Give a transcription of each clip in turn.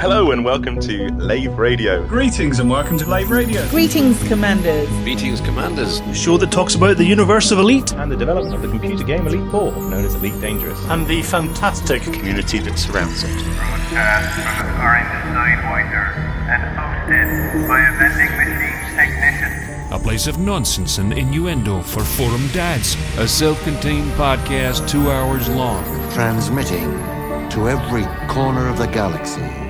Hello and welcome to Lave Radio. Greetings and welcome to Lave Radio. Greetings, Commanders. Greetings, Commanders. The show that talks about the universe of Elite. And the development of the computer game Elite 4, known as Elite Dangerous. And the fantastic community that surrounds it. Broadcast from the Orange Sidewinder and hosted by a vending machine technician. A place of nonsense and innuendo for forum dads. A self contained podcast two hours long. Transmitting to every corner of the galaxy.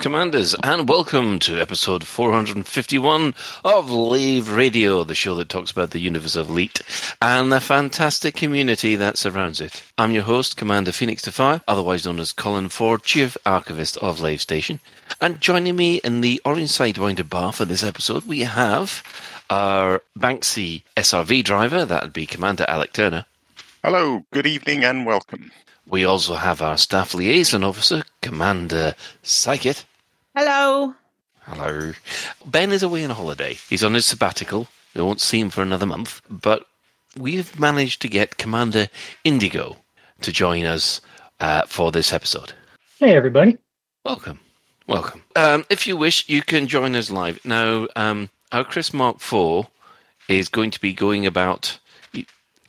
Commanders, and welcome to episode 451 of Lave Radio, the show that talks about the universe of Elite and the fantastic community that surrounds it. I'm your host, Commander Phoenix Defy, otherwise known as Colin Ford, Chief Archivist of Lave Station. And joining me in the Orange Sidewinder bar for this episode, we have our Banksy SRV driver, that would be Commander Alec Turner. Hello, good evening and welcome. We also have our Staff Liaison Officer, Commander Psychit. Hello. Hello. Ben is away on holiday. He's on his sabbatical. We won't see him for another month, but we've managed to get Commander Indigo to join us uh, for this episode. Hey, everybody. Welcome. Welcome. Um, if you wish, you can join us live. Now, um, our Chris Mark IV is going to be going about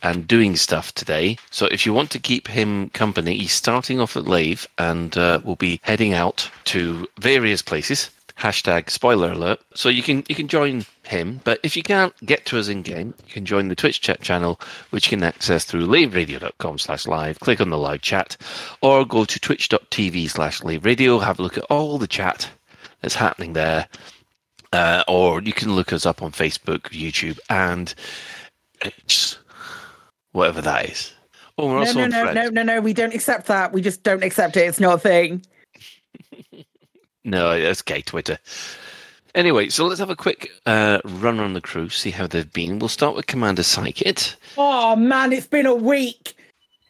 and doing stuff today. So if you want to keep him company, he's starting off at Lave and uh, will be heading out to various places. Hashtag spoiler alert. So you can you can join him, but if you can't get to us in game, you can join the Twitch chat channel, which you can access through laveradio.com slash live. Click on the live chat, or go to twitch.tv slash lave radio. Have a look at all the chat that's happening there. Uh, or you can look us up on Facebook, YouTube, and X, whatever that is. Oh, we're No, also no, no, no, no, no. We don't accept that. We just don't accept it. It's not a thing. No, that's okay, Twitter. Anyway, so let's have a quick uh, run on the crew, see how they've been. We'll start with Commander Psychit. Oh man, it's been a week.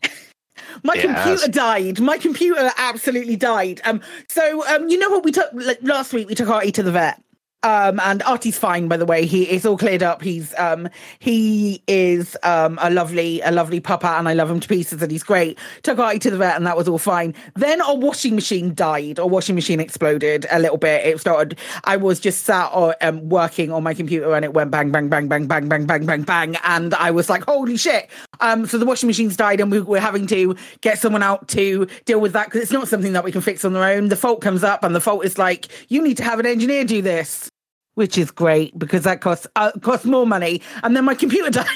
My It computer has. died. My computer absolutely died. Um, so um, you know what we took like, last week? We took Artie to the vet. Um, and Artie's fine, by the way. He is all cleared up. He's um, he is um a lovely, a lovely pupper, and I love him to pieces, and he's great. Took Artie to the vet, and that was all fine. Then our washing machine died. Our washing machine exploded a little bit. It started. I was just sat or um, working on my computer, and it went bang, bang, bang, bang, bang, bang, bang, bang, bang, and I was like, holy shit! Um, so the washing machine's died, and we, we're having to get someone out to deal with that because it's not something that we can fix on their own. The fault comes up, and the fault is like, you need to have an engineer do this, which is great because that costs uh, costs more money. And then my computer died,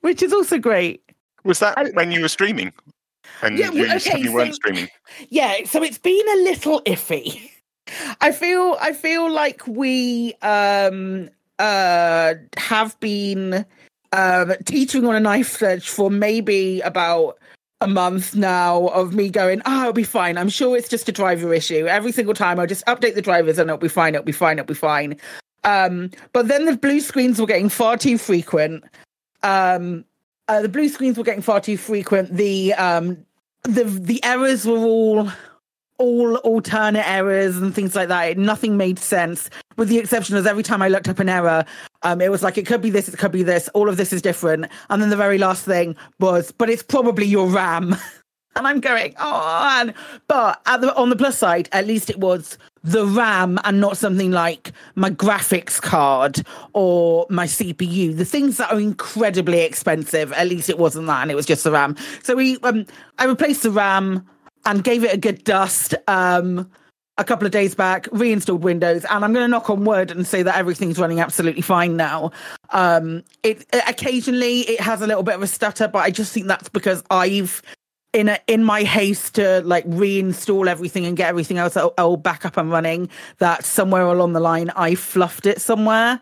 which is also great. Was that I- when you were streaming? And Yeah, you okay, you weren't so- streaming. Yeah, so it's been a little iffy. I feel I feel like we um uh have been um teetering on a knife edge for maybe about a month now of me going, oh, it'll be fine. I'm sure it's just a driver issue. Every single time I'll just update the drivers and it'll be fine, it'll be fine, it'll be fine. Um, but then the blue screens were getting far too frequent. Um, uh, the blue screens were getting far too frequent. The um, the the errors were all all alternate errors and things like that. Nothing made sense, with the exception of every time I looked up an error, um, it was like it could be this, it could be this. All of this is different, and then the very last thing was, but it's probably your RAM. And I'm going, oh man. But the, on the plus side, at least it was the RAM and not something like my graphics card or my CPU. The things that are incredibly expensive. At least it wasn't that, and it was just the RAM. So we, um, I replaced the RAM and gave it a good dust. Um, a couple of days back, reinstalled Windows, and I'm going to knock on wood and say that everything's running absolutely fine now. Um, it occasionally it has a little bit of a stutter, but I just think that's because I've in a, in my haste to like reinstall everything and get everything else all, all back up and running, that somewhere along the line I fluffed it somewhere.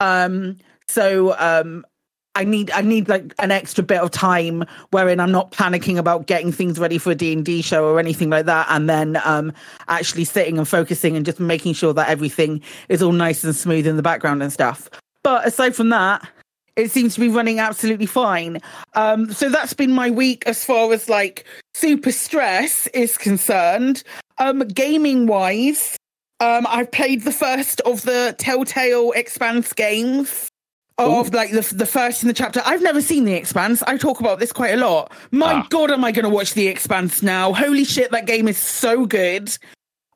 Um, so um, I need I need like an extra bit of time wherein I'm not panicking about getting things ready for a D&D show or anything like that and then um actually sitting and focusing and just making sure that everything is all nice and smooth in the background and stuff. But aside from that, it seems to be running absolutely fine. Um so that's been my week as far as like super stress is concerned. Um gaming wise, um I've played the first of the Telltale Expanse games of like the the first in the chapter. I've never seen The Expanse. I talk about this quite a lot. My Ah. God, am I going to watch The Expanse now? Holy shit, that game is so good.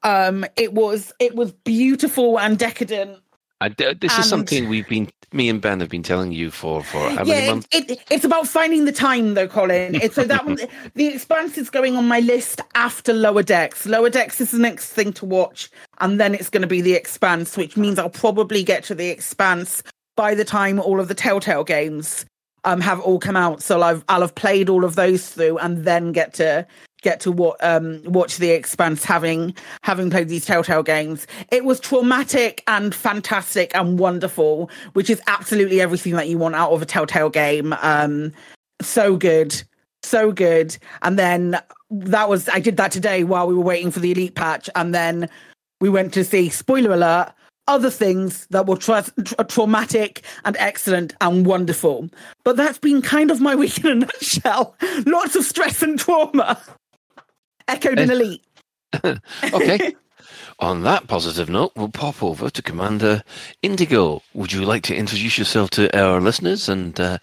Um, it was it was beautiful and decadent. I, this is something we've been, me and Ben have been telling you for for how many yeah, months? it, it, it's about finding the time though, Colin. It's so that one, the Expanse is going on my list after Lower Decks. Lower Decks is the next thing to watch, and then it's going to be the Expanse, which means I'll probably get to the Expanse by the time all of the Telltale games um have all come out. So I've I'll have played all of those through, and then get to get to what um watch the Expanse having having played these Telltale games. It was traumatic and fantastic and wonderful, which is absolutely everything that you want out of a Telltale game. Um, so good, so good. And then that was I did that today while we were waiting for the Elite patch, and then we went to see spoiler alert other things that were tra- tra- traumatic and excellent and wonderful. But that's been kind of my week in a nutshell. Lots of stress and trauma. Echoed in Eh. Elite. okay. On that positive note, we'll pop over to Commander Indigo. Would you like to introduce yourself to our listeners and uh,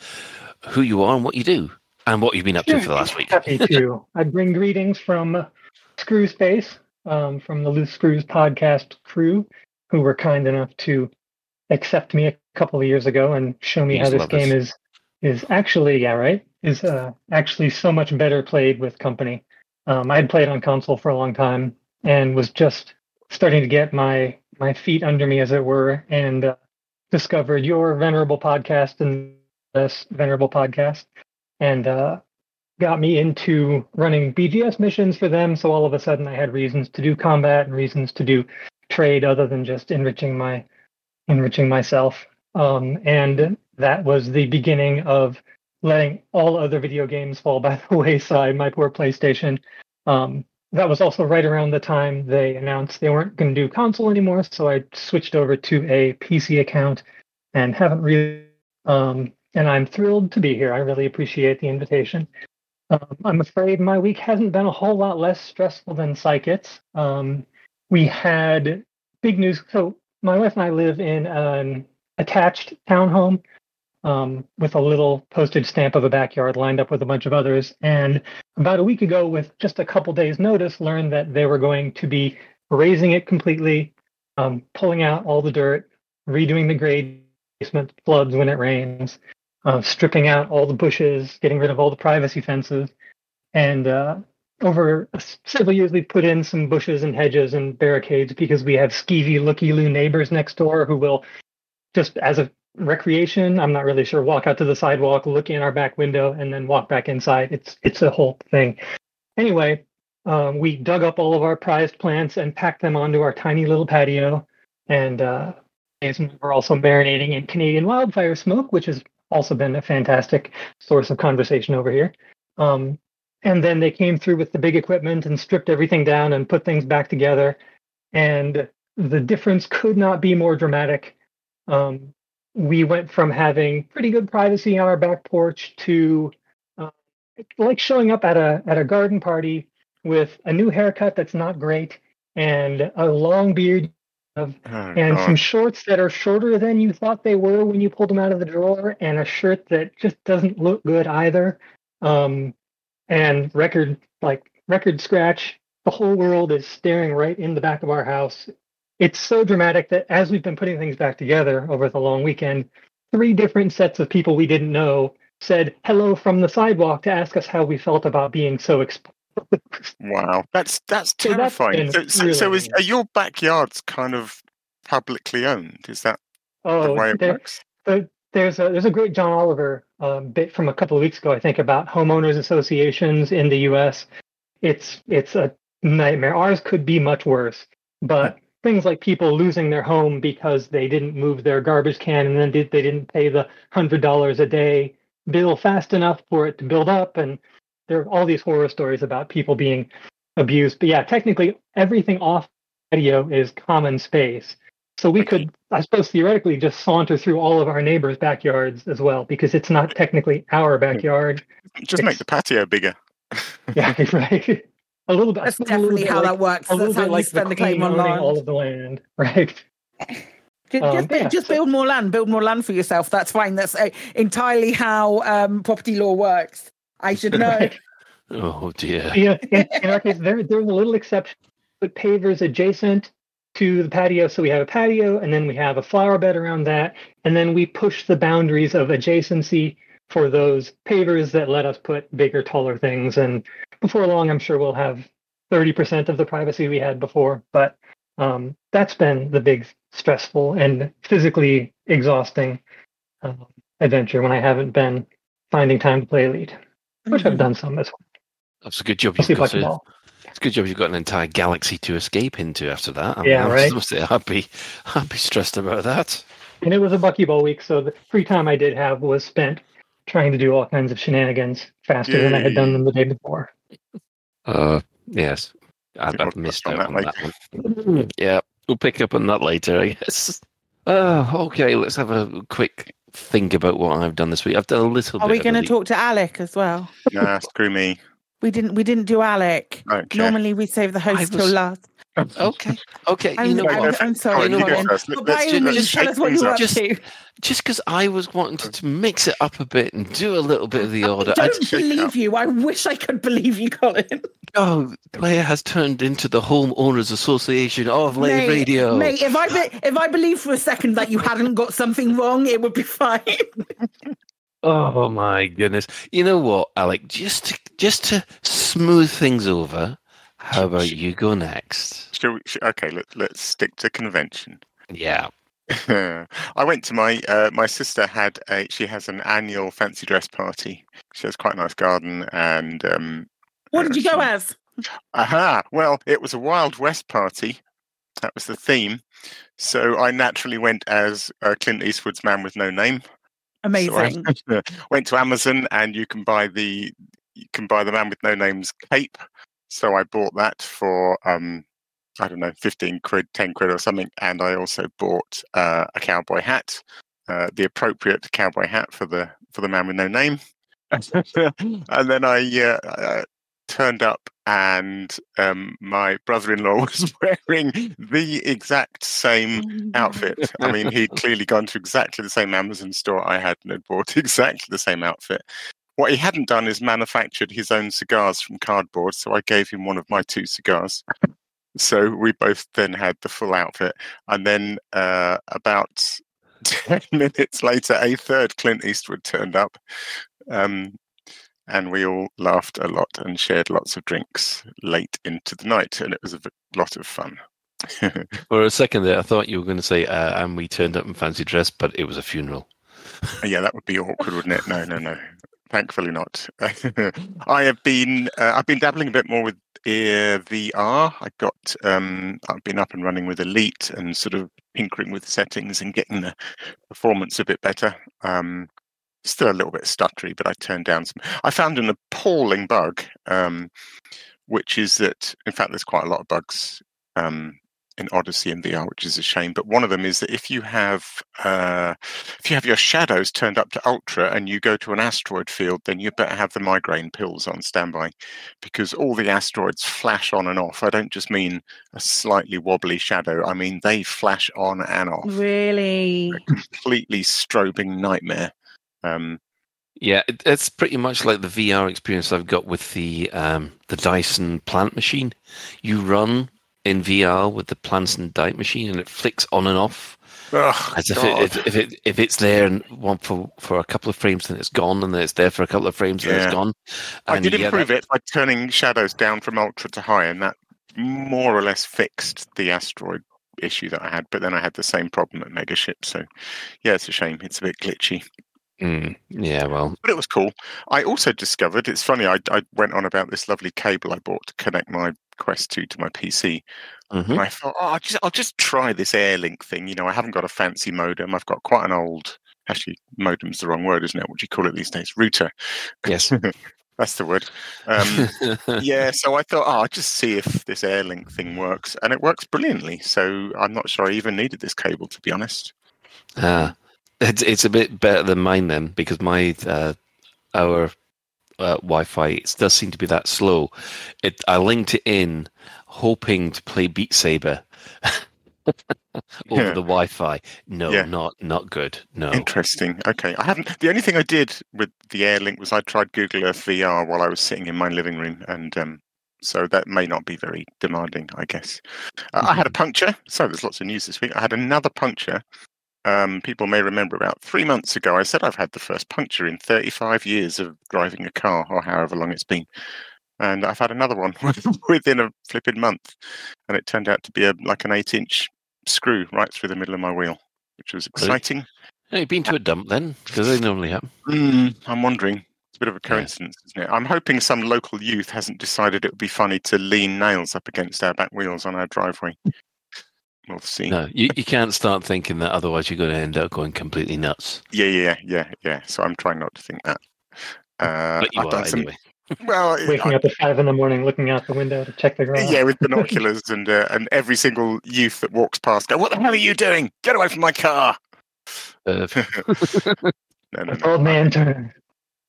who you are and what you do and what you've been up to for the last week? Happy to. I bring greetings from Screw Space, um, from the Loose Screws podcast crew, who were kind enough to accept me a couple of years ago and show me how this game is is actually yeah right is uh, actually so much better played with company. Um, I had played on console for a long time and was just starting to get my my feet under me, as it were, and uh, discovered your venerable podcast and this venerable podcast, and uh, got me into running BGS missions for them. So all of a sudden, I had reasons to do combat and reasons to do trade, other than just enriching my enriching myself. Um, and that was the beginning of letting all other video games fall by the wayside. My poor PlayStation. Um, that was also right around the time they announced they weren't going to do console anymore. So I switched over to a PC account and haven't really. Um, and I'm thrilled to be here. I really appreciate the invitation. Um, I'm afraid my week hasn't been a whole lot less stressful than Psychits. Um, we had big news. So my wife and I live in an attached townhome um, with a little postage stamp of a backyard lined up with a bunch of others. And about a week ago, with just a couple days' notice, learned that they were going to be razing it completely, um, pulling out all the dirt, redoing the grade basement floods when it rains, uh, stripping out all the bushes, getting rid of all the privacy fences, and uh, over several years we've put in some bushes and hedges and barricades because we have skeevy looky loo neighbors next door who will just as a recreation i'm not really sure walk out to the sidewalk look in our back window and then walk back inside. It's it's a whole thing. Anyway um, we dug up all of our prized plants and packed them onto our tiny little patio. And uh, we're also marinating in canadian wildfire smoke which has also been a fantastic source of conversation over here. Um, and then they came through with the big equipment and stripped everything down and put things back together. And the difference could not be more dramatic. Um, we went from having pretty good privacy on our back porch to uh, like showing up at a at a garden party with a new haircut that's not great and a long beard of, Oh, and God. some shorts that are shorter than you thought they were when you pulled them out of the drawer and a shirt that just doesn't look good either. Um, and record like record scratch the whole world is staring right in the back of our house. It's so dramatic that as we've been putting things back together over the long weekend, three different sets of people we didn't know said hello from the sidewalk to ask us how we felt about being so exposed. Wow, that's that's So that's terrifying. So, so, so is, are your backyards kind of publicly owned? Is that oh, the way it there- works? the- there's a there's a great John Oliver um, bit from a couple of weeks ago, I think, about homeowners associations in the U.S. It's it's a nightmare. Ours could be much worse, but things like people losing their home because they didn't move their garbage can and then did, they didn't pay the hundred dollars a day bill fast enough for it to build up, and there are all these horror stories about people being abused. But yeah, technically everything off patio is common space. So we could, I suppose, theoretically just saunter through all of our neighbors' backyards as well, because it's not technically our backyard. Just make the patio bigger. Yeah, right. A little bit. That's suppose a little definitely bit how like- that works. A little That's how you like spend the claim queen on land. all of the land, right? Just, Um, just, yeah, just so- build more land. Build more land for yourself. That's fine. That's uh, entirely how um, property law works. I should know. Right. Oh dear. Yeah, in, in our case, there there was a little exception. Put pavers adjacent to the patio, so we have a patio, and then we have a flower bed around that, and then we push the boundaries of adjacency for those pavers that let us put bigger, taller things. And before long, I'm sure we'll have 30% of the privacy we had before. But um, that's been the big stressful and physically exhausting um, adventure when I haven't been finding time to play Elite, which I've done some as well. That's a good job. You've got. A, it's a good job you've got an entire galaxy to escape into after that. I Yeah, I right. must say, I'd be, I'd be stressed about that. And it was a buckyball week, so the free time I did have was spent trying to do all kinds of shenanigans faster than I had done them the day before. Uh, yes, I've, I've missed touch on out that on that one. yeah, we'll pick up on that later, I guess. Uh, okay, let's have a quick think about what I've done this week. I've done a little Are bit. we going to talk to Alec as well? Nah, screw me. We didn't. We didn't do Alec. Okay. Normally we save the host I till last. Okay, okay. I'm, you know I'm, what? I'm sorry, Colin, you go Colin. first. Let- But let's by ju- all let's means, tell shake us what you're up. up Just- to. Just because I was wanting to, to mix it up a bit and do a little bit of the order. I I don't shake it believe you. I wish I could believe you, Colin. Oh, Claire has turned into the Homeowners Association of Lave Radio. Mate, if I be, if I believed for a second that you hadn't got something wrong, it would be fine. Oh my goodness! You know what, Alec? Just to, just to smooth things over, how about you go next? Shall we, sh- okay, let, let's stick to convention. Yeah. I went to my uh, my sister had a she has an annual fancy dress party. She has quite a nice garden and um, What did you go she- as? Aha! Well, it was a Wild West party. That was the theme. So I naturally went as uh, Clint Eastwood's Man with No Name. Amazing. So went to Amazon and you can buy the you can buy the Man with No Name's cape. So I bought that for um I don't know, fifteen quid, ten quid or something, and I also bought uh, a cowboy hat, uh, the appropriate cowboy hat for the for the Man with No Name. and then I uh, uh, turned up and um, my brother-in-law was wearing the exact same outfit. I mean, he'd clearly gone to exactly the same Amazon store I had and had bought exactly the same outfit. What he hadn't done is manufactured his own cigars from cardboard, so I gave him one of my two cigars. So we both then had the full outfit, and then uh, about ten minutes later, a third Clint Eastwood turned up, um, and we all laughed a lot and shared lots of drinks late into the night, and it was a v- lot of fun. For a second there, I thought you were going to say, uh, and we turned up in fancy dress, but it was a funeral. yeah, that would be awkward, wouldn't it? No, no, no. Thankfully not. I have been uh, I've been dabbling a bit more with uh, VR. I got um, I've been up and running with Elite and sort of tinkering with settings and getting the performance a bit better. Um, still a little bit stuttery, but I turned down some. I found an appalling bug, um, which is that in fact there's quite a lot of bugs um, in Odyssey and VR, which is a shame. But one of them is that if you have uh, if you have your shadows turned up to ultra and you go to an asteroid field, then you better have the migraine pills on standby because all the asteroids flash on and off. I don't just mean a slightly wobbly shadow. I mean they flash on and off. Really? a Completely strobing nightmare. Um, Yeah, it, it's pretty much like the VR experience I've got with the um, the Dyson plant machine. You run in VR with the plants and diet machine, and it flicks on and off. Oh, As if it, if, if it if it's there and one for, for a couple of frames, then it's gone, and then it's there for a couple of frames, and Yeah. it's gone. I did yeah, improve that- it by turning shadows down from ultra to high, and that more or less fixed the asteroid issue that I had. But then I had the same problem at Megaship, so yeah, it's a shame. It's a bit glitchy, Mm, yeah, well, but it was cool. I also discovered it's funny. I, I went on about this lovely cable I bought to connect my Quest 2 to my PC, mhm. and I thought, oh, I'll just, I'll just try this AirLink thing. You know, I haven't got a fancy modem. I've got quite an old. Actually, modem's the wrong word, isn't it? What do you call it these days? Router. yes. That's the word. Um, yeah, so I thought, oh, I'll just see if this AirLink thing works, and it works brilliantly. So I'm not sure I even needed this cable, to be honest. Ah, it's it's a bit better than mine then because my uh, our uh, Wi-Fi it does seem to be that slow. It I linked it in hoping to play Beat Saber over Yeah. the Wi-Fi. No, Yeah. not not good. No. Interesting. Okay, I haven't. The only thing I did with the AirLink was I tried Google Earth VR while I was sitting in my living room, and um, so that may not be very demanding, I guess. Uh, I had a puncture. So there's lots of news this week. I had another puncture. Um, people may remember about three months ago, I said I've had the first puncture in 35 years of driving a car, or however long it's been. And I've had another one within a flipping month, and it turned out to be a like an eight-inch screw right through the middle of my wheel, which was Really? exciting. Hey, you've been to a dump then because they normally happen. Mm, I'm wondering. It's a bit of a coincidence, isn't it? I'm hoping some local youth hasn't decided it would be funny to lean nails up against our back wheels on our driveway. We'll see. No, you, you can't start thinking that otherwise you're going to end up going completely nuts. Yeah, yeah, yeah, yeah. So I'm trying not to think that. Uh, But you I've are done some- anyway. Well, Waking I- up at five in the morning, looking out the window to check the ground. yeah, with binoculars and uh, and every single youth that walks past go, "What the hell are you doing? Get away from my car!" Uh, No, no, no. old man turn.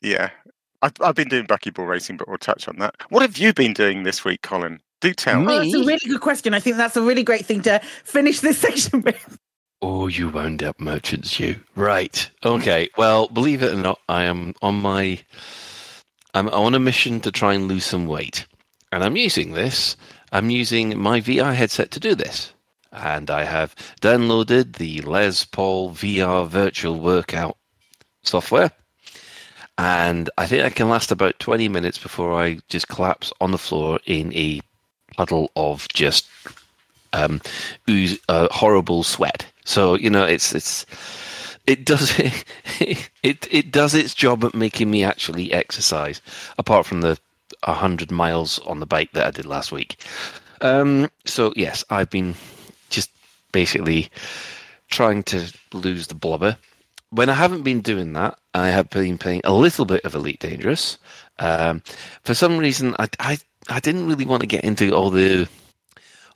Yeah, I've, I've been doing buckyball racing, but we'll touch on that. What have you been doing this week, Colin? Do tell. Me? Oh, that's a really good question. I think that's a really great thing to finish this section with. Oh, you wound up merchants, you. Right. Okay. Well, believe it or not, I am on my. I'm on a mission to try and lose some weight, and I'm using this. I'm using my VR headset to do this, and I have downloaded the Les Paul VR Virtual Workout software, and I think I can last about 20 minutes before I just collapse on the floor in a puddle of just um, ooze, uh, horrible sweat. So you know, it's it's it does it it does its job at making me actually exercise. Apart from the hundred miles on the bike that I did last week. Um, so yes, I've been just basically trying to lose the blubber. When I haven't been doing that, I have been playing a little bit of Elite Dangerous. Um, for some reason, I, I I didn't really want to get into all the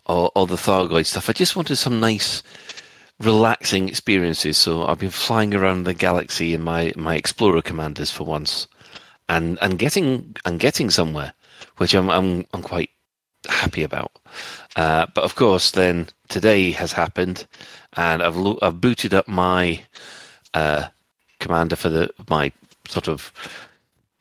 all, all the Thargoid stuff. I just wanted some nice, relaxing experiences. So I've been flying around the galaxy in my my Explorer commanders for once, and and getting and getting somewhere, which I'm I'm I'm quite happy about. Uh, but of course, then today has happened, and I've lo- I've booted up my uh, commander for the my sort of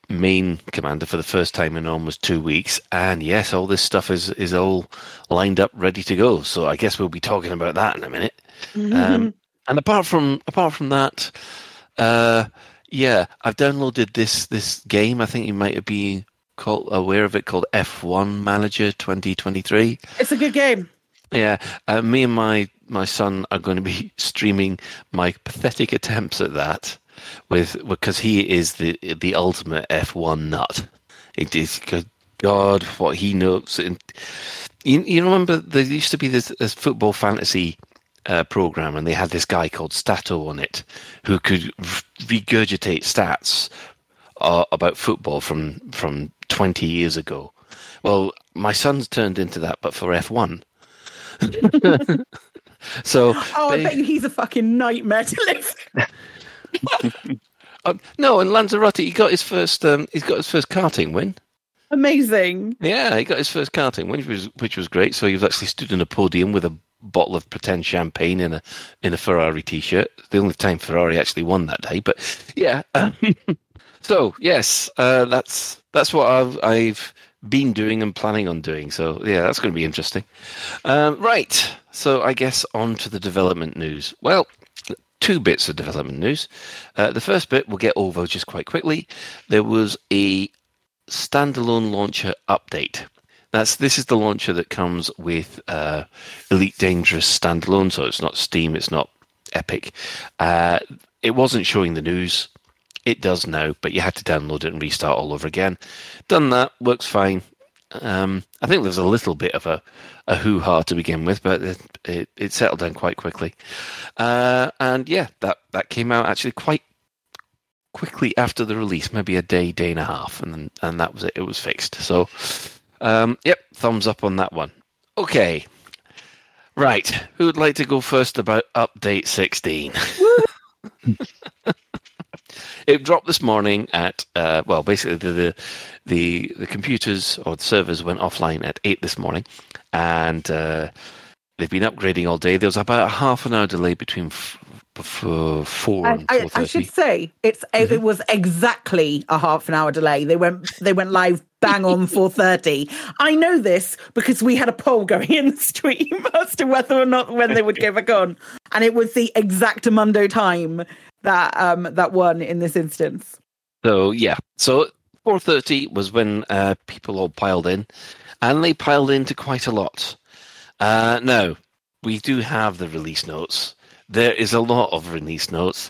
main commander for the first time in almost two weeks. And yes, all this stuff is is all lined up, ready to go. So I guess we'll be talking about that in a minute. Um, and apart from apart from that, uh, yeah, I've downloaded this this game. I think you might have been called aware of it called F1 Manager 2023. It's a good game. Yeah, uh, me and my my son are going to be streaming my pathetic attempts at that with because he is the the ultimate F1 nut. It is good God what he knows. And you, you remember there used to be this, this football fantasy uh, program, and they had this guy called Statto on it who could regurgitate stats uh, about football from from 20 years ago. Well, my son's turned into that, but for F1. so Oh, I they- bet you he's a fucking nightmare to live. uh, no, and Lanzarote, he got his first. Um, he's got his first karting win. Amazing. Yeah, he got his first karting win, which was which was great. So he was actually stood in a podium with a bottle of pretend champagne in a in a Ferrari t-shirt. The only time Ferrari actually won that day, but yeah. um, So yes, uh, that's that's what I've, I've been doing and planning on doing. So yeah, that's going to be interesting. Um, right. So I guess on to the development news. Well, two bits of development news. Uh, the first bit we'll get over just quite quickly. There was a standalone launcher update. That's this is the launcher that comes with uh, Elite Dangerous standalone, so it's not Steam, it's not Epic. Uh, it wasn't showing the news. It does now, but you had to download it and restart all over again. Done that, works fine. Um, I think there was a little bit of a, a hoo ha to begin with, but it, it, it settled down quite quickly. Uh, and yeah, that, that came out actually quite quickly after the release, maybe a day, day and a half, and and that was it. It was fixed. So, um, yep, thumbs up on that one. Okay, right. Who would like to go first about update sixteen? it dropped this morning at uh, well, basically the, the the computers or the servers went offline at eight this morning, and uh, they've been upgrading all day. There was about a half an hour delay between f- f- four I, I, I should say it's it was exactly a half an hour delay. They went they went live bang on four thirty. I know this because we had a poll going in the stream as to whether or not when they would go back on, and it was the exact Amundo time that um that won in this instance. So yeah, so four thirty was when uh, people all piled in, and they piled into quite a lot. Uh, now we do have the release notes. There is a lot of release notes,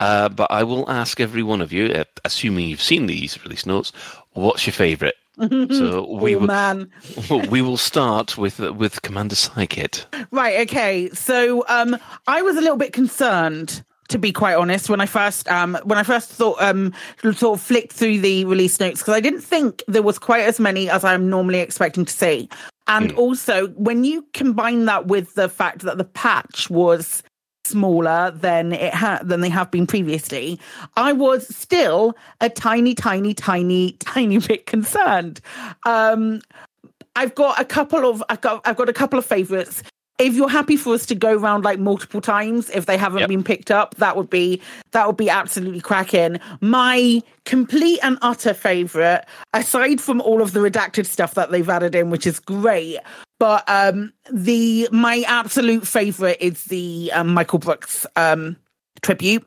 uh, but I will ask every one of you, uh, assuming you've seen these release notes, what's your favourite? So we oh will man. we will start with with Commander Psykit. Right. Okay. So um, I was a little bit concerned, to be quite honest, when I first um, when I first thought um, sort of flicked through the release notes because I didn't think there was quite as many as I'm normally expecting to see. And also, when you combine that with the fact that the patch was smaller than it had than they have been previously, I was still a tiny, tiny, tiny, tiny bit concerned. Um, I've got a couple of I've got I've got a couple of favorites. If you're happy for us to go around like multiple times, if they haven't Yep. been picked up, that would be that would be absolutely cracking. My complete and utter favorite, aside from all of the redacted stuff that they've added in, which is great, but um the my absolute favorite is the um, Michael Brooks um tribute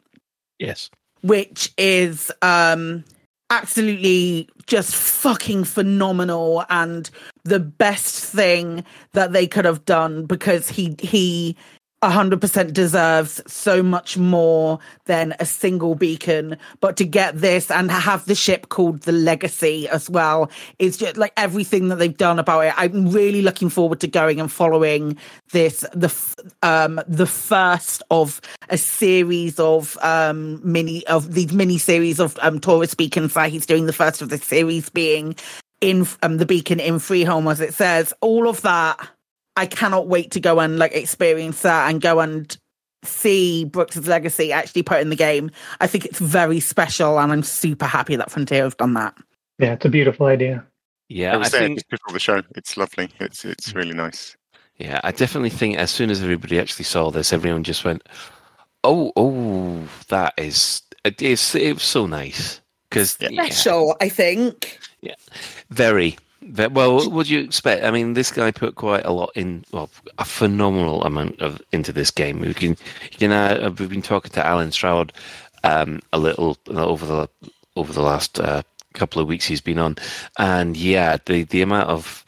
Yes. which is um absolutely just fucking phenomenal and the best thing that they could have done because he he 100% deserves so much more than a single beacon. But to get this and have the ship called the legacy as well is just like everything that they've done about it. I'm really looking forward to going and following this the um the first of a series of um mini of these mini series of um tourist beacons that he's doing the first of the series being in um the beacon in freeholm as it says. All of that I cannot wait to go and like experience that and go and see Brooks's legacy actually put in the game. I think it's very special and I'm super happy that Frontier have done that. Yeah, it's a beautiful idea. Yeah, it was I there think just before the show. It's lovely. It's it's really nice. Yeah, I definitely think as soon as everybody actually saw this, everyone just went, "Oh, oh, that is it is it was so nice." Because Special, I think. Yeah, very. Well, what would you expect? I mean, this guy put quite a lot in, well, a phenomenal amount of into this game. We can, you know, we've been talking to Allen Stroud um, a little over the over the last uh, couple of weeks he's been on, and yeah, the the amount of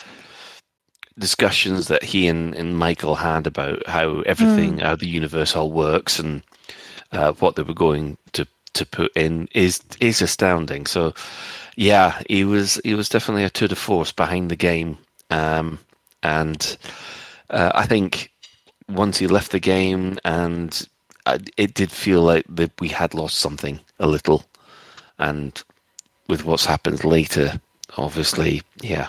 discussions that he and, and Michael had about how everything, how the universe all works, and uh, what they were going to to put in is is astounding. So, yeah, he was he was definitely a tour de force behind the game, um, and uh, I think once he left the game, and uh, it did feel like that we had lost something a little, and with what's happened later, obviously, yeah,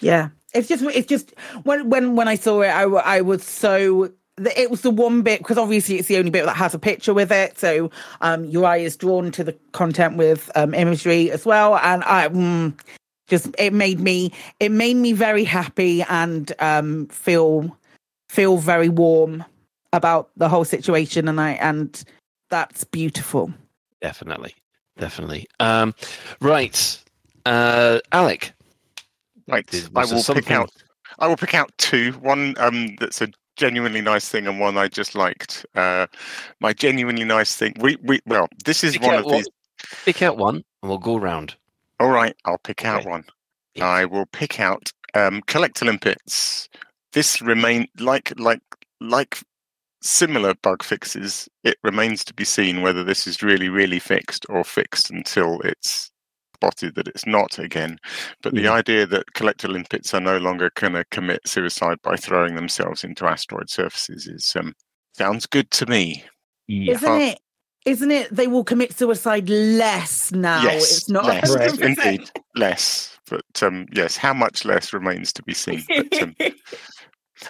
Yeah. It's just it's just when when when I saw it I, I was so it was the one bit because obviously it's the only bit that has a picture with it so um your eye is drawn to the content with um imagery as well and I mm, just it made me it made me very happy and um feel feel very warm about the whole situation and I and that's beautiful. definitely, definitely. Um, right, uh, Alec. Right, Is- I was there will pick out. I will pick out two. One um, that's a genuinely nice thing, and one I just liked. Uh, my genuinely nice thing. We we well, this is Pick one of one. these. Pick out one, and we'll go round. All right, I'll pick out Okay. one. I will pick out um, Collector Limpets. This remain like like like similar bug fixes. It remains to be seen whether this is really really fixed or fixed until it's spotted that it's not again. But the idea that collector limpets are no longer going to commit suicide by throwing themselves into asteroid surfaces is um, sounds good to me. Isn't it? Isn't it? They will commit suicide less now. yes, it's not less, 100%. indeed, less. But um, yes, how much less remains to be seen. But, um, I,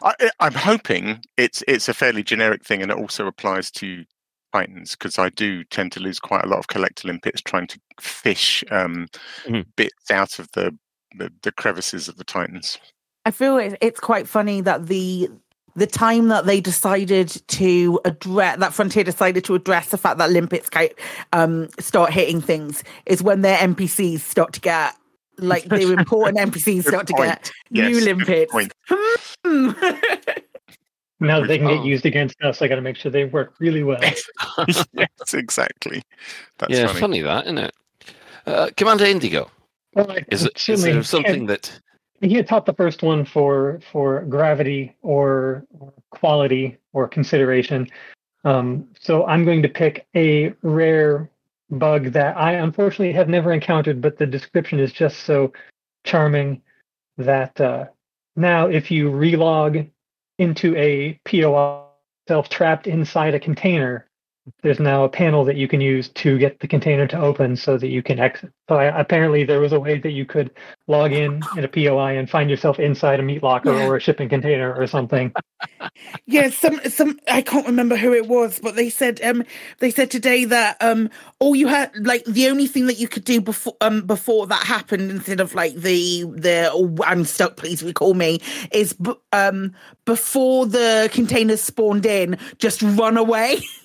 I- I'm hoping it's it's a fairly generic thing, and it also applies to Titans because I do tend to lose quite a lot of collector limpets trying to fish um, Mhm. bits out of the, the the crevices of the Titans. I feel it, it's quite funny that the the time that they decided to address that Frontier decided to address the fact that limpets ca- um, start hitting things is when their NPCs start to get like their important NPCs start to get Yes, new good limpets. point. Now that they can Oh. get used against us, I got to make sure they work really well. yes, exactly. That's yeah, funny. funny. that, isn't it? Uh, Commander Indigo. Well, I Is, it, is there something can't- that? he had taught the first one for for gravity or, or quality or consideration. Um, so I'm going to pick a rare bug that I unfortunately have never encountered, but the description is just so charming that uh, now if you relog into a POI self trapped inside a container, there's now a panel that you can use to get the container to open so that you can exit. So I, apparently there was a way that you could log in in a POI and find yourself inside a meat locker Yeah. or a shipping container or something. Yeah, some some I can't remember who it was, but they said um they said today that um all you had like the only thing that you could do before um before that happened instead of like the the oh, I'm stuck please recall me is b- um before the containers spawned in just run away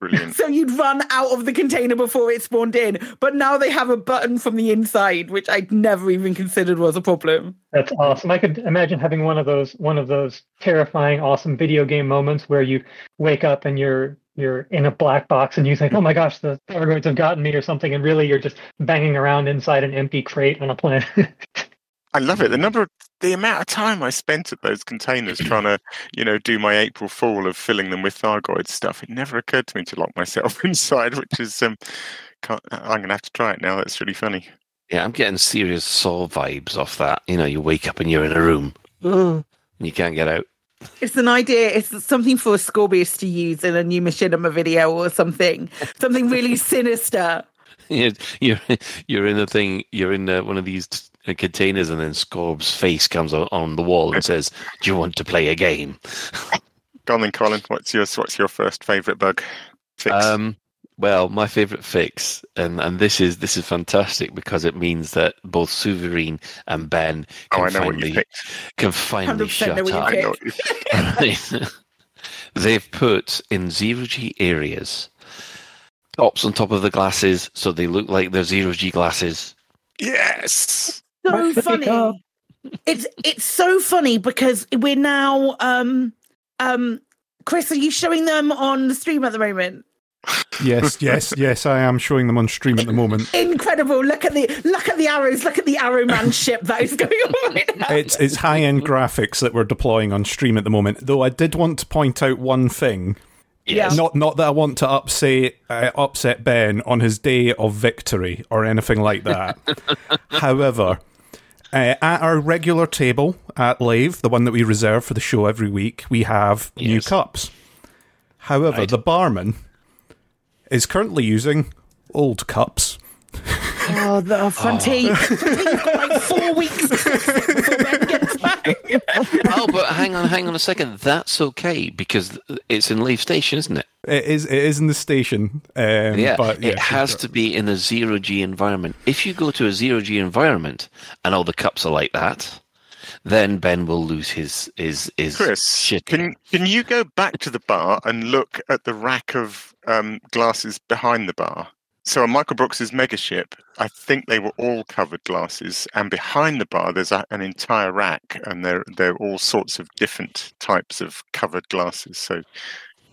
Brilliant. so you'd run out of the container before it spawned in but now they have a button from the inside which I'd never even considered was a problem That's awesome. I could imagine having one of those one of those terrifying, awesome video game moments where you wake up and you're you're in a black box and you think, "Oh my gosh, the Thargoids have gotten me" or something, and really you're just banging around inside an empty crate on a planet. I love it. The number, of, the amount of time I spent at those containers trying to, you know, do my April Fool of filling them with Thargoid stuff. It never occurred to me to lock myself inside, which is um, can't, I'm gonna have to try it now. That's really funny. Yeah, I'm getting serious Saw vibes off that. You know, you wake up and you're in a room, and you can't get out. It's an idea. It's something for a Scorpius to use in a new Machinima video or something. Something really sinister. You're you're, you're in a thing. You're in uh, one of these containers, and then Scorb's face comes on, on the wall and says, "Do you want to play a game?" Go on then, Colin. What's your what's your first favourite bug fix? Um, well, my favorite fix, and, and this is this is fantastic because it means that both Souverine and Ben oh, can I know what you finally can finally shut know what you up. I know what you picked. They've put in zero G areas tops on top of the glasses, so they look like they're zero G glasses. Yes. So funny. It's it's so funny because we're now um um Chris, are you showing them on the stream at the moment? Yes, yes, yes. I am showing them on stream at the moment. Incredible. Look at the look at the arrows, look at the Arrow Man ship that is going on right now. It's it's high end graphics that we're deploying on stream at the moment. Though I did want to point out one thing. Yeah. Not not that I want to upset uh, upset Ben on his day of victory or anything like that. However, uh, at our regular table at Lave, the one that we reserve for the show every week, we have new cups. However, Right. the barman is currently using old cups. Oh, the Frontier. Frontier's got like four weeks before Ben gets back. oh, but hang on, hang on a second. That's okay because it's in Lave Station, isn't it? It is it is in the station. Um, yeah, but it has to be in a zero G environment. If you go to a zero G environment and all the cups are like that, then Ben will lose his his his Chris, shit. can can you go back to the bar and look at the rack of um, glasses behind the bar? so on Michael Brooks's megaship, I think they were all covered glasses, and behind the bar there's a, an entire rack, and there there are all sorts of different types of covered glasses. So,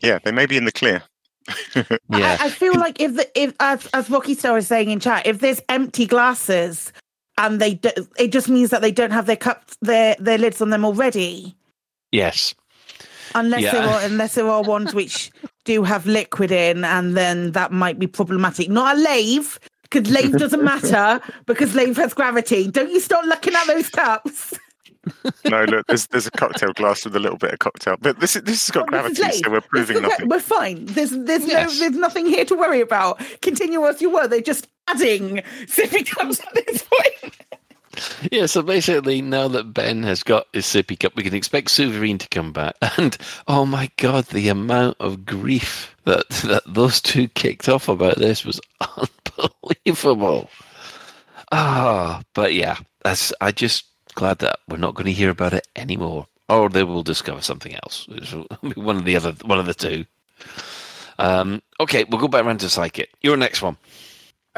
yeah, they may be in the clear. I, I feel like if the if as as Rocky Star is saying in chat, if there's empty glasses and they do, it just means that they don't have their cups their their lids on them already. Yes. Unless Yeah. there are unless there are ones which do have liquid in, and then that might be problematic. Not a lave, because lave doesn't matter because lave has gravity. Don't you start looking at those cups. No, look, there's there's a cocktail glass with a little bit of cocktail, but this is- this has got This is gravity, lave. so we're proving It's okay, nothing. We're fine. There's there's Yes. no there's nothing here to worry about. Continue as you were. They're just adding sippy cups at this point. Yeah, so basically, now that Ben has got his sippy cup, we can expect Souverine to come back. And oh my god, the amount of grief that that those two kicked off about this was unbelievable. Ah, but yeah, that's. I just glad that we're not going to hear about it anymore, or they will discover something else. One of the other, one of the two. Um, okay, we'll go back around to Psykit. Your next one.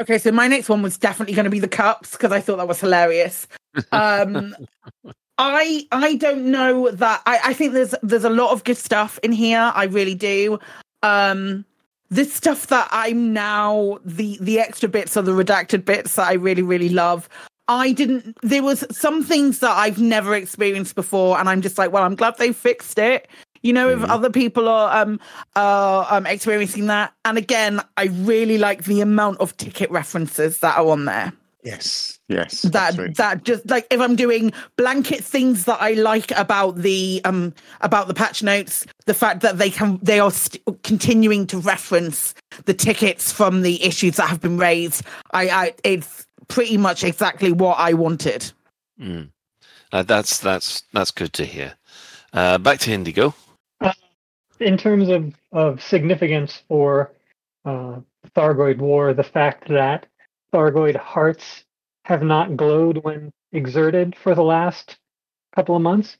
Okay, so my next one was definitely going to be the cups because I thought that was hilarious. Um, I I don't know that I, I think there's there's a lot of good stuff in here. I really do. Um, this stuff that I'm now the the extra bits are the redacted bits that I really really love. I didn't. There was some things that I've never experienced before, and I'm just like, well, I'm glad they fixed it. You know, if other people are um are um experiencing that, and again, I really like the amount of ticket references that are on there. Yes, yes. That absolutely. that just like if I'm doing blanket things that I like about the um about the patch notes, the fact that they can they are st- continuing to reference the tickets from the issues that have been raised. I, I it's pretty much exactly what I wanted. Mm. Uh, that's that's that's good to hear. Uh, back to Indigo. in terms of, of significance for uh, Thargoid War, the fact that Thargoid hearts have not glowed when exerted for the last couple of months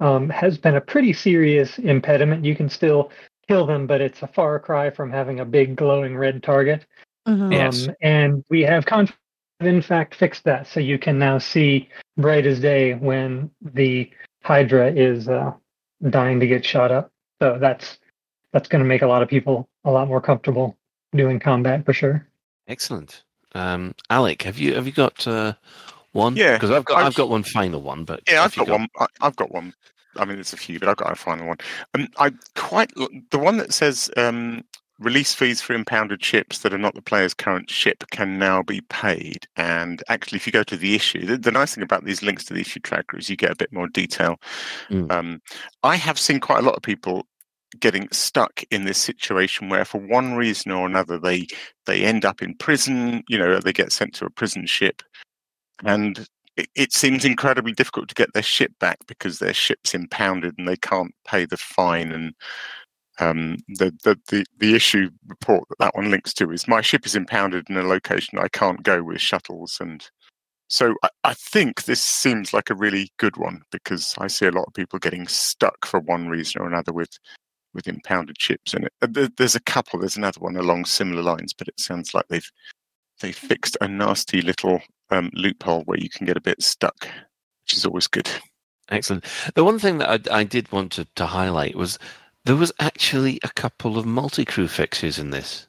um, has been a pretty serious impediment. You can still kill them, but it's a far cry from having a big glowing red target. Yes. Um, and we have con- in fact fixed that, so you can now see bright as day when the Hydra is uh, dying to get shot up. So that's that's going to make a lot of people a lot more comfortable doing combat for sure. Excellent. Um, Alec, have you have you got uh, one? Yeah, because I've got I've, I've- got one final one, but Yeah, I've you got one. I, I've got one. I mean, there's a few, but I've got a final one. Um, I quite the one that says um, release fees for impounded ships that are not the player's current ship can now be paid. And actually, if you go to the issue, the, the nice thing about these links to the issue tracker is you get a bit more detail. Mm. Um, I have seen quite a lot of people getting stuck in this situation where for one reason or another they they end up in prison you know they get sent to a prison ship and it, it seems incredibly difficult to get their ship back because their ship's impounded and they can't pay the fine and um, the, the the the issue report that that one links to is my ship is impounded in a location I can't go with shuttles and so I, I think this seems like a really good one because I see a lot of people getting stuck for one reason or another with with impounded ships it. Uh, There's a couple. There's another one along similar lines, but it sounds like they've they fixed a nasty little um, loophole where you can get a bit stuck, which is always good. Excellent. The one thing that I, I did want to, to highlight was there was actually a couple of multi-crew fixes in this,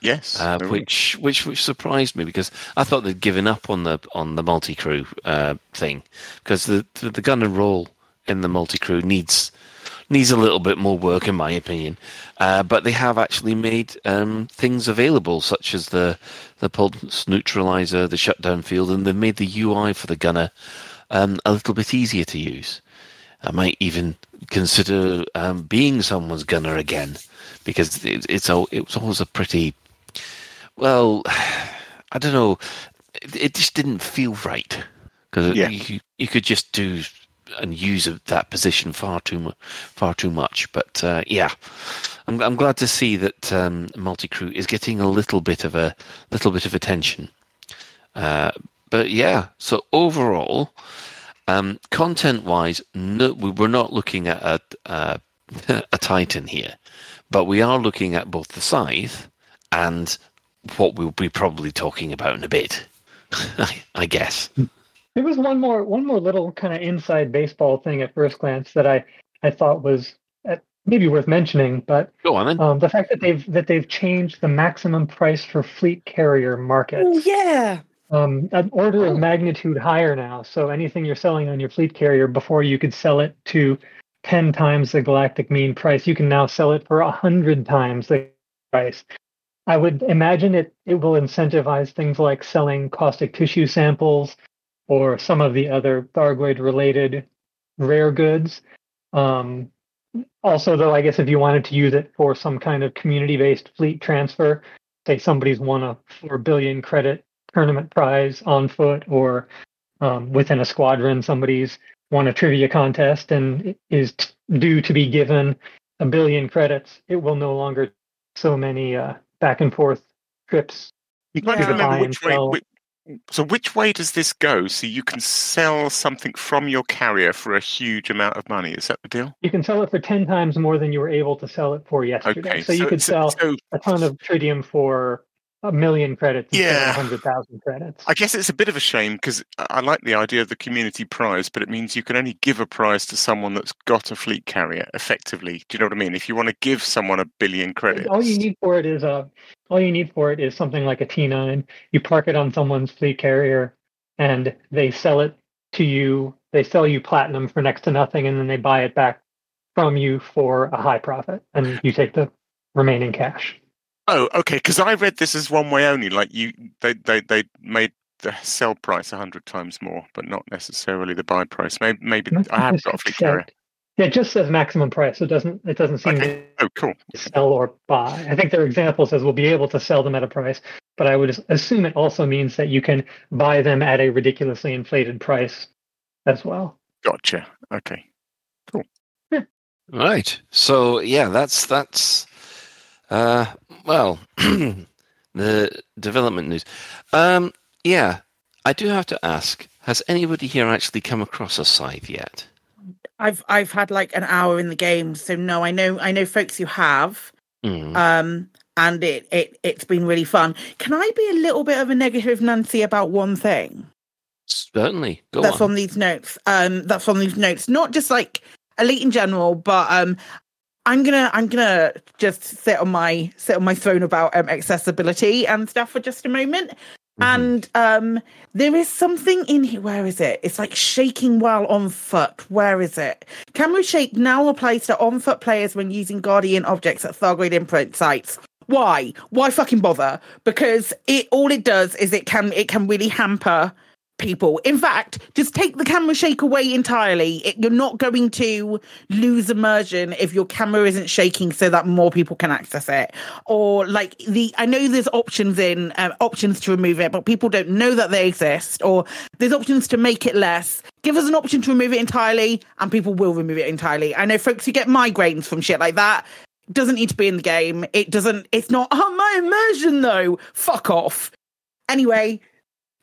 Yes, uh, which which which surprised me because I thought they'd given up on the on the multi-crew uh, thing because the, the the gun and roll in the multi-crew needs needs a little bit more work in my opinion. Uh, but they have actually made um, things available such as the the pulse neutralizer, the shutdown field, and they've made the UI for the gunner um, a little bit easier to use. I might even consider um, being someone's gunner again because it, it's al- it was always a pretty well, I don't know, it, it just didn't feel right because Yeah. you you could just do and use that position far too far too much. But uh, yeah, I'm I'm glad to see that um, multi crew is getting a little bit of a little bit of attention. Uh, but yeah, so overall, um, content-wise, no, we we're not looking at a, uh, a Titan here, but we are looking at both the Scythe and what we'll be probably talking about in a bit. I, I guess. There was one more one more little kind of inside baseball thing at first glance that I I thought was uh, maybe worth mentioning, but Go on then. um, the fact that they've that they've changed the maximum price for fleet carrier markets. Oh yeah. Um, an order of magnitude higher now. So anything you're selling on your fleet carrier before you could sell it to 10 times the galactic mean price, you can now sell it for 100 times the price. I would imagine it, it will incentivize things like selling caustic tissue samples or some of the other Thargoid related rare goods. Um, also, though, I guess if you wanted to use it for some kind of community based fleet transfer, say somebody's won a 4 billion credit tournament prize on foot or um, within a squadron somebody's won a trivia contest and is t- due to be given a billion credits it will no longer so many uh, back and forth trips to to buy remember and which way. Which, so which way does this go? So you can sell something from your carrier for a huge amount of money. Is that the deal? you can sell it for 10 times more than you were able to sell it for yesterday Okay, so you could so- sell so- a ton of tritium for a million credits Yeah. of 100,000 credits I guess it's a bit of a shame because I like the idea of the community prize, but it means you can only give a prize to someone that's got a fleet carrier. Effectively, do you know what I mean? If you want to give someone a billion credits, All you need for it is a. All you need for it is something like a T9. You park it on someone's fleet carrier, and they sell it to you. They sell you platinum for next to nothing, and then they buy it back from you for a high profit, and you take the remaining cash. Oh, okay. Because I read this as one way only. Like you, they they they made the sell price a hundred times more, but not necessarily the buy price. Maybe maybe I have got a fleet Yeah, carrier. yeah, it just says maximum price. It doesn't. It doesn't seem Okay. Oh, cool. sell or buy. I think their example says we'll be able to sell them at a price, but I would assume it also means that you can buy them at a ridiculously inflated price as well. Gotcha. Okay. Cool right. So yeah, that's that's uh well the development news. Um yeah, I do have to ask, has anybody here actually come across a scythe yet? I've I've had like an hour in the game, so no, I know I know folks who have. Mm. Um and it, it it's been really fun. Can I be a little bit of a negative Nancy about one thing? Certainly. Go that's on. on these notes. Um, that's on these notes. Not just like elite in general, but um, I'm gonna I'm gonna just sit on my sit on my throne about um, accessibility and stuff for just a moment. And um, there is something in here. Where is it? It's like shaking while on foot. Where is it? Camera shake now applies to on foot players when using Guardian objects at Thargoid imprint sites. Why? Why fucking bother? Because it all it does is it can it can really hamper people. In fact, just take the camera shake away entirely. It, you're not going to lose immersion if your camera isn't shaking so that more people can access it. Or like the, I know there's options in um, options to remove it, but people don't know that they exist. Or there's options to make it less. Give us an option to remove it entirely, and people will remove it entirely. I know folks who get migraines from shit like that. Doesn't need to be in the game. It doesn't. It's not. Oh, my immersion though. Fuck off. Anyway,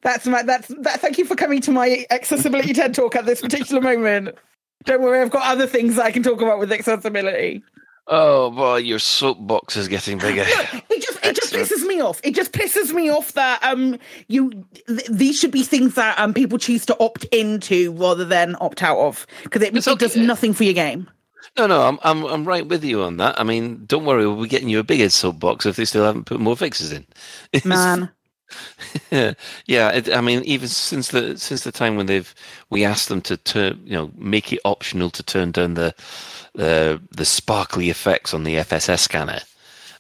that's my that's that. Thank you for coming to my accessibility TED talk at this particular moment. Don't worry, I've got other things I can talk about with accessibility. Oh boy, your soapbox is getting bigger. It just it just pisses me off. It just pisses me off that um you th- these should be things that um people choose to opt into rather than opt out of because it, it does nothing for your game. No, no, I'm I'm I'm right with you on that. I mean, don't worry, we'll be getting you a bigger soapbox if they still haven't put more fixes in. Man, yeah. It, I mean, even since the since the time when they've we asked them to turn, you know, make it optional to turn down the the the sparkly effects on the FSS scanner,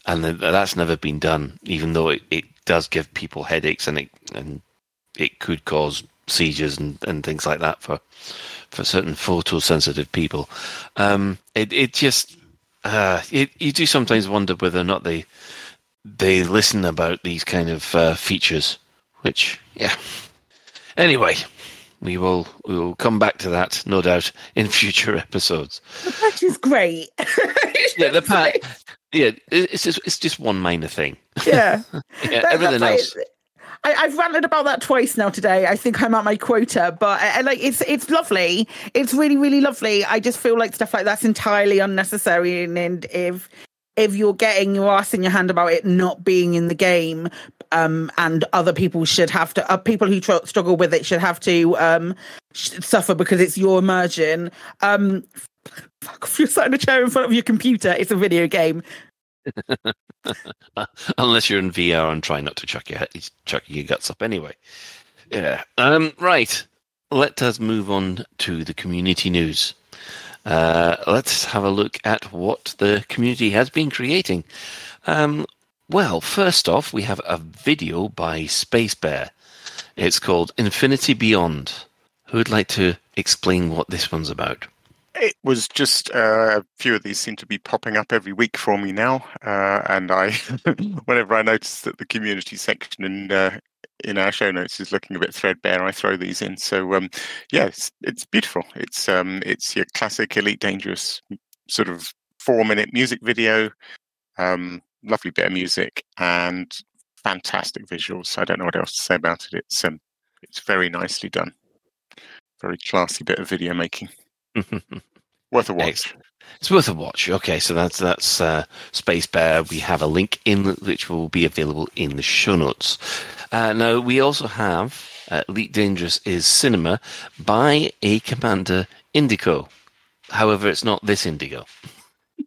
and the, that's never been done. Even though it, it does give people headaches and it and it could cause seizures and, and things like that for for certain photosensitive people. Um, it it just uh, it, you do sometimes wonder whether or not they they listen about these kind of uh, features. Which yeah. Anyway, we will we will come back to that no doubt in future episodes. the patch is great. Yeah, the pat. Yeah, it's just it's just one minor thing. yeah. Yeah, That- everything else. like- I, I've ranted about that twice now today. I think I'm at my quota, but uh, like it's it's lovely. It's really really lovely. I just feel like stuff like that's entirely unnecessary, and, and if if you're getting your ass in your hand about it not being in the game, um, and other people should have to, uh, people who tr- struggle with it should have to um, sh- suffer because it's your immersion. Um, fuck off, you're sat in a chair in front of your computer. It's a video game. Unless you're in VR and try not to chuck your chuck your guts up anyway. Yeah. Um, right. Let us move on to the community news. Uh, let's have a look at what the community has been creating. Um, well, first off, we have a video by Space Bear. It's called Infinity Beyond. Who would like to explain what this one's about? It was just uh, a few of these seem to be popping up every week for me now, uh, and I, whenever I notice that the community section in uh, in our show notes is looking a bit threadbare, I throw these in. So um, yeah, it's, it's beautiful. It's um, it's your classic Elite Dangerous sort of four minute music video, um, lovely bit of music, and fantastic visuals. I don't know what else to say about it. It's um, it's very nicely done, very classy bit of video making. Worth a watch. It's worth a watch. Okay, so that's that's uh, Space Bear. We have a link in which will be available in the show notes. Uh, now we also have uh, Elite Dangerous is Cinema by a Commander Indigo. However, it's not this Indigo.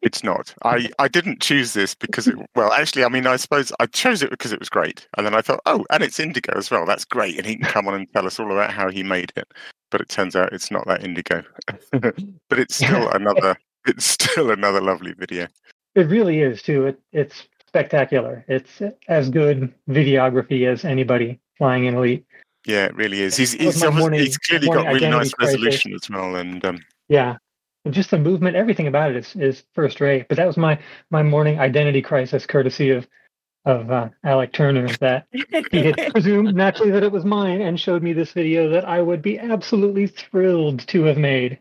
It's not. I, I didn't choose this because it, well, actually, I mean, I suppose I chose it because it was great. And then I thought, oh, and it's indigo as well. That's great. And he can come on and tell us all about how he made it. But it turns out it's not that indigo. but it's still another, it's still another lovely video. It really is too. It, it's spectacular. It's as good videography as anybody flying in Elite. Yeah, it really is. He's, he's, morning- he's clearly got really nice crisis. resolution as well. And um, Yeah. And just the movement, everything about it is, is first rate. But that was my my morning identity crisis, courtesy of of uh, Alec Turner, that he had presumed naturally that it was mine and showed me this video that I would be absolutely thrilled to have made.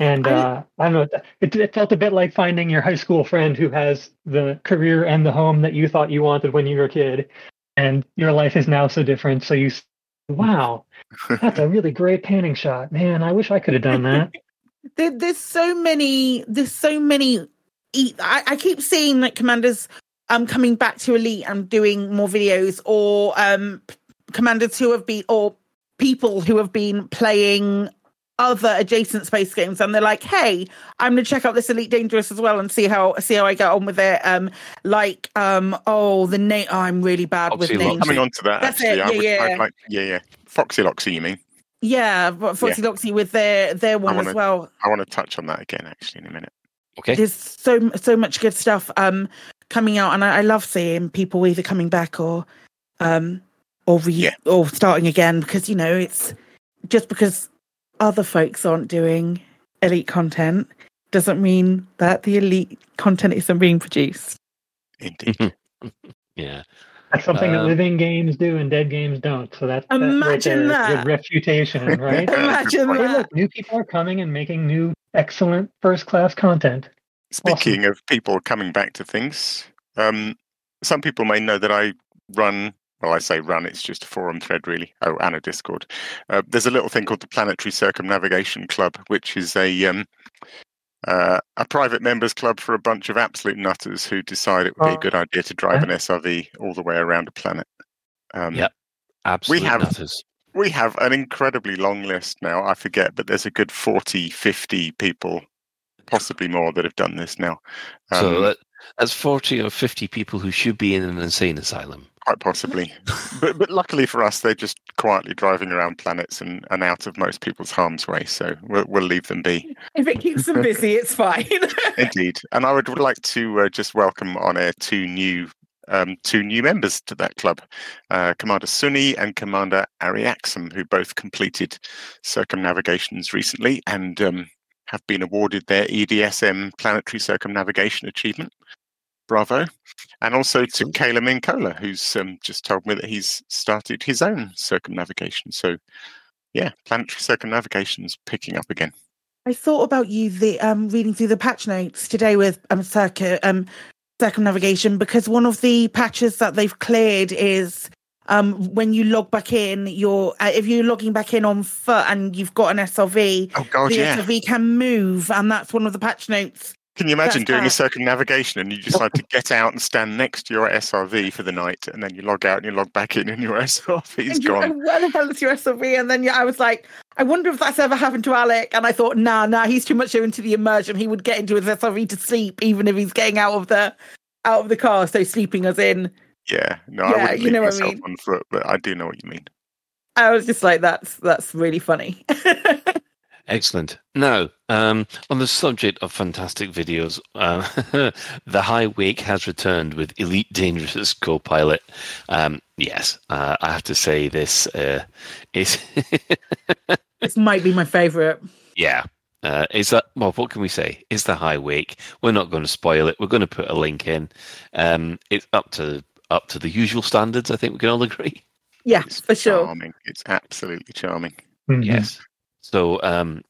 And uh, I don't know, it, it felt a bit like finding your high school friend who has the career and the home that you thought you wanted when you were a kid, and your life is now so different. So you, wow, that's a really great panning shot, man. I wish I could have done that. there, there's so many there's so many I keep seeing like commanders um coming back to elite and doing more videos or um commanders who have been or people who have been playing other adjacent space games and they're like hey i'm gonna check out this elite dangerous as well and see how see how i get on with it um like um oh the name oh, i'm really bad with Foxy Loxy. names coming on to that, That's actually, it, I yeah, would, yeah. I'd like, yeah, yeah. Foxy Loxy, you mean? yeah but Foxy Loxy with their their one wanna- as well I want to touch on that again, actually, in a minute. Okay. There's so so much good stuff um coming out, and I, I love seeing people either coming back or um or re- or starting again because you know it's just because other folks aren't doing elite content doesn't mean that the elite content isn't being produced. Indeed. yeah. That's something that Um, living games do and dead games don't. So that, that right Imagine that. good refutation, right? Imagine Hey, that. look, new people are coming and making new, excellent, first-class content. Speaking of people coming back to things, um, some people may know that I run. Well, I say run; it's just a forum thread, really. Oh, and a Discord. Uh, there's a little thing called the Planetary Circumnavigation Club, which is a um, uh, a private members club for a bunch of absolute nutters who decide it would be a Oh. good idea to drive an SRV all the way around a planet. Um, Yep. Absolute we have nutters. we have an incredibly long list now. I forget, but there's a good 40, 50 people, possibly more, that have done this now. so Um, that, that's 40 or 50 people who should be in an insane asylum. Quite possibly. but but luckily for us, they're just quietly driving around planets and, and out of most people's harm's way. So we'll we'll leave them be. If it keeps them busy, it's fine. Indeed. And I would, like to uh, just welcome on air two new um, two new members to that club, uh, Commander Sunni and Commander Ariaxum, who both completed circumnavigations recently and um, have been awarded their EDSM Planetary Circumnavigation Achievement. Bravo. And also to Kayla Minkola, who's um, just told me that he's started his own circumnavigation. So, yeah, planetary circumnavigation is picking up again. I thought about you the um reading through the patch notes today with um um circumnavigation because one of the patches that they've cleared is um when you log back in you're uh, if you're logging back in on foot and you've got an SRV oh god the yeah. SRV can move and that's one of the patch notes Can you imagine doing a circumnavigation and you decide to get out and stand next to your SRV for the night, and then you log out and you log back in, and your you go, gone. Where the hell is your SRV? And then yeah, I was like, I wonder if that's ever happened to Alec. And I thought, nah, nah, he's too much into the immersion. He would get into his SRV to sleep, even if he's getting out of the out of the car. So sleeping as in, Yeah, no, Yeah, I wouldn't you know what I myself mean. on foot, but I do know what you mean. I was just like, that's that's really funny. Excellent. Now, um, on the subject of fantastic videos, uh, the High Wake has returned with Elite Dangerous co-pilot. Um, yes, uh, I have to say this uh, is this might be my favorite. yeah. Uh, is that well? What can we say? Is the High Wake? We're not going to spoil it. We're going to put a link in. Um, it's up to up to the usual standards. I think we can all agree. Yeah, for sure. Charming. It's absolutely charming. Mhm. Yes. So um,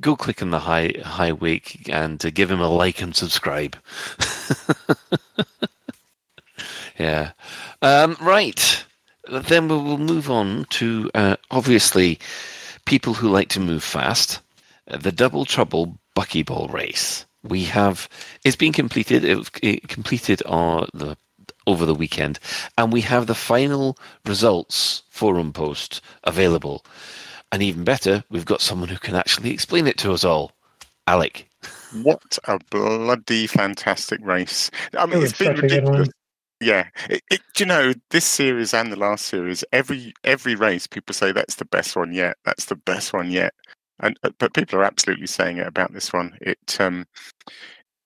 go click on the high high wake and uh, give him a like and subscribe. yeah. Um, right. Then we will move on to uh, obviously people who like to move fast. Uh, the Double Trouble Buckyball Race. We have it's been completed. It it completed on the over the weekend, and we have the final results forum post available. And even better, we've got someone who can actually explain it to us all. Alec. What a bloody fantastic race! I mean, It it's was been such a good one. ridiculous. Yeah, it, it, do you know this series and the last series? Every every race, people say that's the best one yet. That's the best one yet. And uh, but people are absolutely saying it about this one. It um,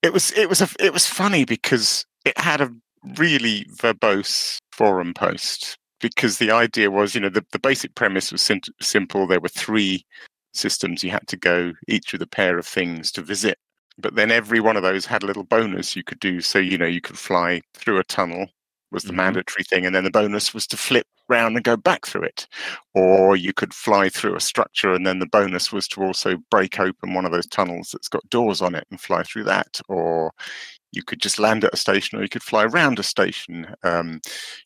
it was it was a it was funny because it had a really verbose forum post because the idea was you know the, the basic premise was sim- simple. There were three systems you had to go each with a pair of things to visit but then every one of those had a little bonus you could do so you know you could fly through a tunnel was the Mhm. mandatory thing and then the bonus was to flip round and go back through it or you could fly through a structure and then the bonus was to also break open one of those tunnels that's got doors on it and fly through that or you could just land at a station or you could fly around a station um,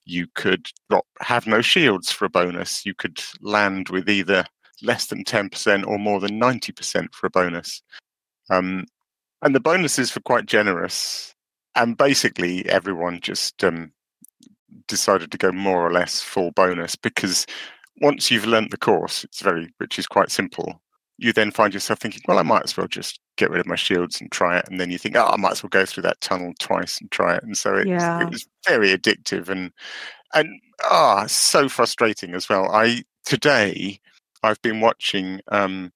you could have no shields for a bonus you could land with either less than 10% or more than 90% for a bonus. Um, and the bonuses were quite generous and basically everyone just um, decided to go more or less full bonus because once you've learnt the course it's very which is quite simple you then find yourself thinking well i might as well just get rid of my shields and try it and then you think oh i might as well go through that tunnel twice and try it and so it, Yeah. it was very addictive and and ah so frustrating as well i today i've been watching um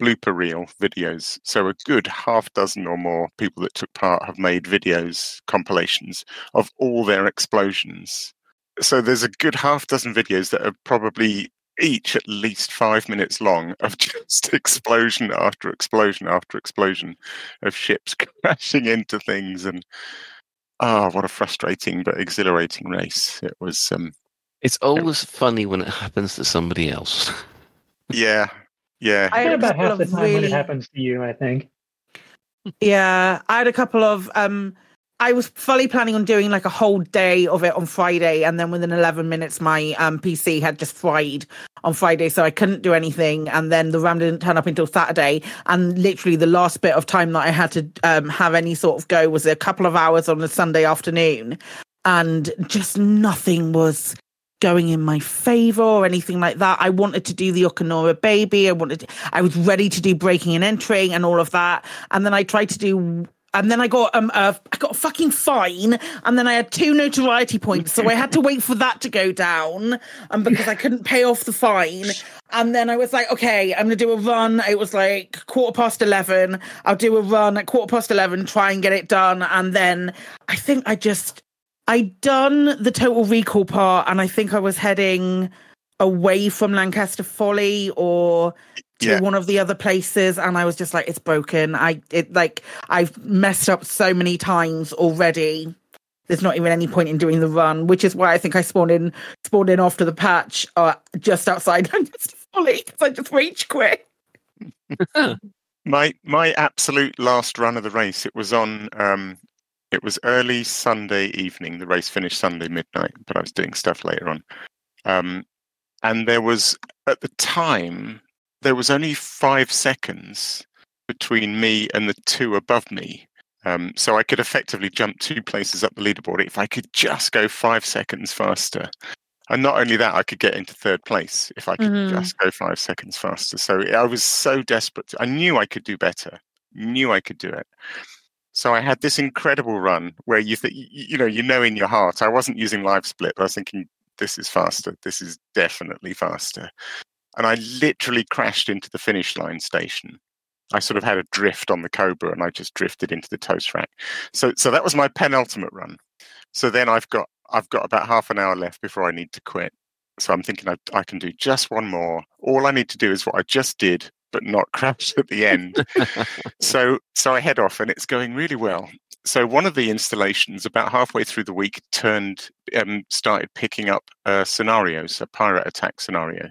blooper reel videos. So a good half dozen or more people that took part have made videos, compilations of all their explosions. So there's a good half dozen videos that are probably each at least five minutes long of just explosion after explosion after explosion of ships crashing into things and ah what a frustrating but exhilarating race it was um It's always funny when it happens to somebody else. yeah yeah I had about half the of time when it happens to you, I think. Yeah, I had a couple of. um I was fully planning on doing like a whole day of it on Friday, and then within 11 minutes, my um, PC had just fried on Friday, so I couldn't do anything. And then the RAM didn't turn up until Saturday, and literally the last bit of time that I had to um, have any sort of go was a couple of hours on a Sunday afternoon, and just nothing was going in my favor or anything like that. I wanted to do the Okanora baby. I wanted, to, I was ready to do breaking and entering and all of that. And then I tried to do, and then I got um, uh, I got a fucking fine, and then I had two notoriety points, so I had to wait for that to go down, um, because I couldn't pay off the fine. And then I was like, okay, I'm gonna do a run. It was like quarter past eleven. I'll do a run at quarter past eleven, try and get it done, and then I think I just I'd done the total recall part, and I think I was heading away from Lancaster Folly or to Yeah. one of the other places, and I was just like, it's broken. I it like I've messed up so many times already. There's not even any point in doing the run, which is why I think I spawned in spawned in after the patch, uh, just outside just fully because I just rage quit. My my absolute last run of the race. It was on. Um, it was early Sunday evening. The race finished Sunday midnight, but I was doing stuff later on. Um, and there was at the time there was only five seconds between me and the two above me. Um, so I could effectively jump two places up the leaderboard if I could just go five seconds faster. And not only that, I could get into third place if I could Mhm. just go five seconds faster. So I was so desperate. I knew I could do better. Knew I could do it. So I had this incredible run where you think, you know, you know in your heart. I wasn't using live split. But I was thinking, this is faster. This is definitely faster. And I literally crashed into the finish line station. I sort of had a drift on the Cobra, and I just drifted into the toast rack. So, so that was my penultimate run. So then I've got I've got about half an hour left before I need to quit. So I'm thinking I, I can do just one more. All I need to do is what I just did, but not crash at the end. so so I head off, and it's going really well. So one of the installations, about halfway through the week, turned um, started picking up uh, scenarios, a pirate attack scenario.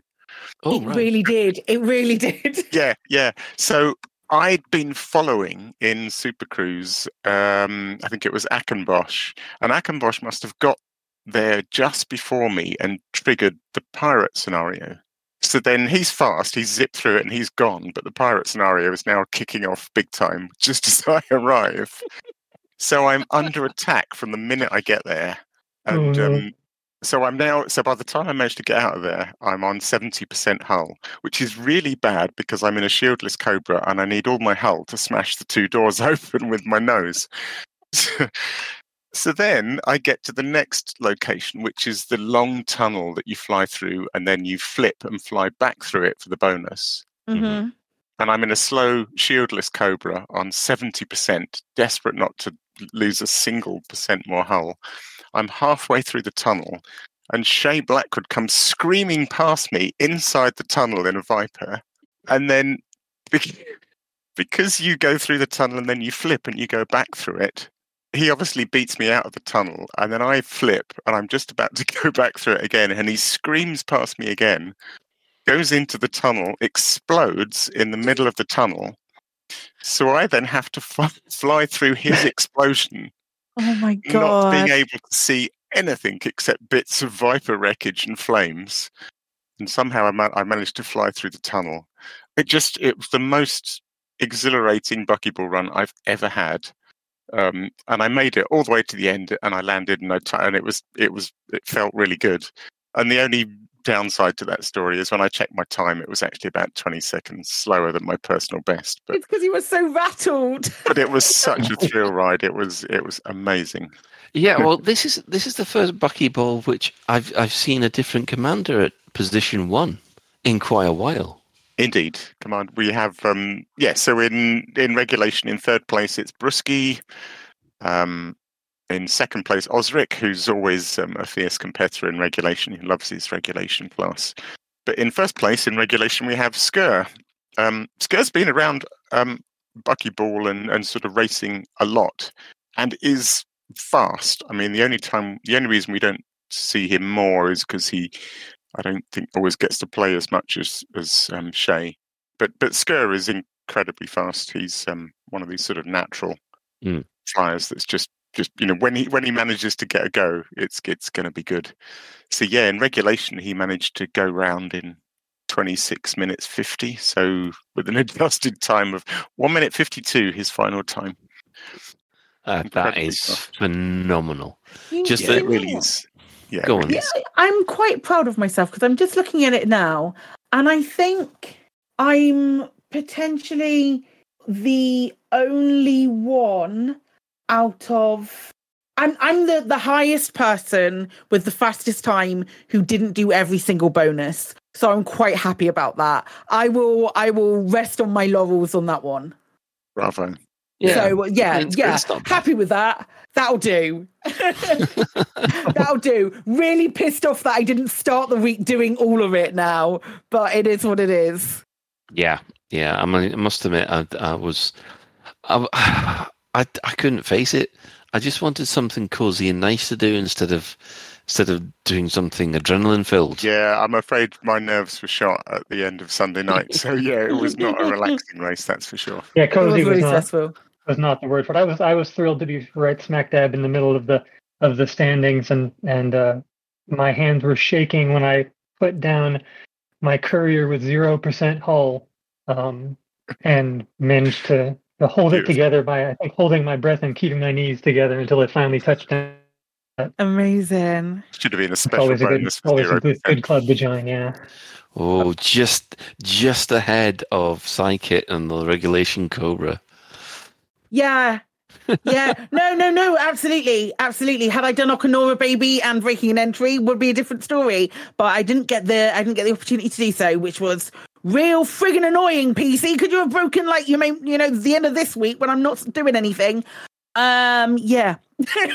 Oh, it right. really did. It really did. Yeah, yeah. So I'd been following in Super Cruise, um, I think it was Ackenbosch, and Ackenbosch must have got there just before me and triggered the pirate scenario. So then he's fast, he's zipped through it and he's gone, but the pirate scenario is now kicking off big time just as I arrive. so I'm under attack from the minute I get there. And Oh, no. um, so I'm now, so by the time I manage to get out of there, I'm on 70% hull, which is really bad because I'm in a shieldless Cobra and I need all my hull to smash the two doors open with my nose. so then I get to the next location, which is the long tunnel that you fly through and then you flip and fly back through it for the bonus. hmm And I'm in a slow, shieldless Cobra on 70%, desperate not to lose a single percent more hull. I'm halfway through the tunnel, and Shay Blackwood comes screaming past me inside the tunnel in a Viper. And then, because you go through the tunnel and then you flip and you go back through it, he obviously beats me out of the tunnel. And then I flip, and I'm just about to go back through it again, and he screams past me again goes into the tunnel, explodes in the middle of the tunnel. So I then have to fly, fly through his explosion, Oh my god! not being able to see anything except bits of Viper wreckage and flames. And somehow I, ma- I managed to fly through the tunnel. It just, it was the most exhilarating buckyball run I've ever had. Um, and I made it all the way to the end, and I landed, and I t- and it was it was it felt really good. And the only downside to that story is when I checked my time, it was actually about 20 seconds slower than my personal best. But It's because you were so rattled. but it was such a thrill ride. It was it was amazing. Yeah, well, this is this is the first buckyball which I've I've seen a different commander at position one in quite a while. Indeed, command. We have um yeah. So in in regulation, in third place, it's Brusky. Um, in second place, Osric, who's always um, a fierce competitor in regulation. He loves his regulation class. But in first place in regulation, we have Skur. Um, Skur's been around um, buckyball and and sort of racing a lot, and is fast. I mean, the only time, the only reason we don't see him more is because he I don't think always gets to play as much as as um, Shay, but but Skur is incredibly fast. He's um, one of these sort of natural Mm. flyers that's just just you know when he when he manages to get a go, it's it's going to be good. So yeah, in regulation he managed to go round in 26 minutes 50. So with an adjusted time of one minute 52, his final time. Uh, that Incredibly phenomenal. Just Yeah, the- it really is. Yeah, Go on. Yeah. I'm quite proud of myself because I'm just looking at it now, and I think I'm potentially the only one out of. I'm I'm the the highest person with the fastest time who didn't do every single bonus, so I'm quite happy about that. I will I will rest on my laurels on that one. Bravo. So uh, yeah, It's- yeah, it's not bad. happy with that. That'll do. That'll do. Really pissed off that I didn't start the week doing all of it now, but it is what it is. Yeah, yeah. I mean, I must admit, I, I was, I, I, I couldn't face it. I just wanted something cozy and nice to do instead of, instead of doing something adrenaline filled. Yeah, I'm afraid my nerves were shot at the end of Sunday night. So yeah, it was not a relaxing race, that's for sure. Yeah, It cozy was was, not stressful. was not the word for it. I was I was thrilled to be right smack dab in the middle of the of the standings, and and uh, my hands were shaking when I put down my courier with zero percent hull, um, and managed to to hold it together by I think holding my breath and keeping my knees together until it finally touched down. Amazing. Should have been a It's special always a good, bonus always a good, good club to join. Yeah. Oh, just just ahead of Psykit and the regulation Cobra. Yeah. yeah, no, no, no, absolutely, absolutely. Had I done Okanora Baby and Breaking an Entry, would be a different story. But I didn't get the, I didn't get the opportunity to do so, which was real friggin' annoying. PC, could you have broken like you may, you know, the end of this week when I'm not doing anything? Um, yeah.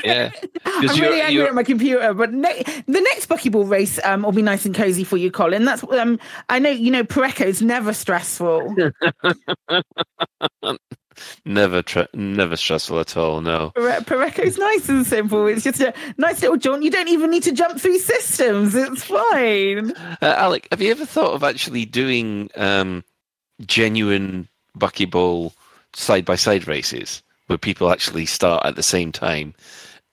Yeah, I'm really you're- angry you're- at my computer, but ne- the next buckyball race um will be nice and cozy for you, Colin. That's um I know you know Pareco's never stressful. Never, tr- never stressful at all. No. Pare- Pareco's nice and simple. It's just a nice little jaunt. You don't even need to jump through systems. It's fine. Uh, Alec, have you ever thought of actually doing um, genuine buckyball side by side races where people actually start at the same time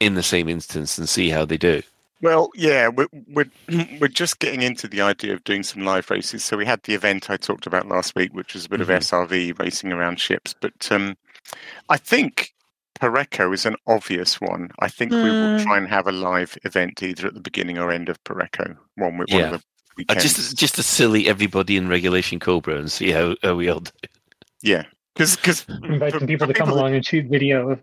in the same instance and see how they do? Well, yeah, we're, we're we're just getting into the idea of doing some live races. So we had the event I talked about last week, which was a bit Mhm. of SRV racing around ships. But um, I think Pareco is an obvious one. I think we will Mm. try and have a live event either at the beginning or end of Pareco. One with one Yeah. of the Uh, weekends. just, just to silly everybody in regulation Cobra and see how, how we all do. yeah, because because Invite some people to come along and shoot video of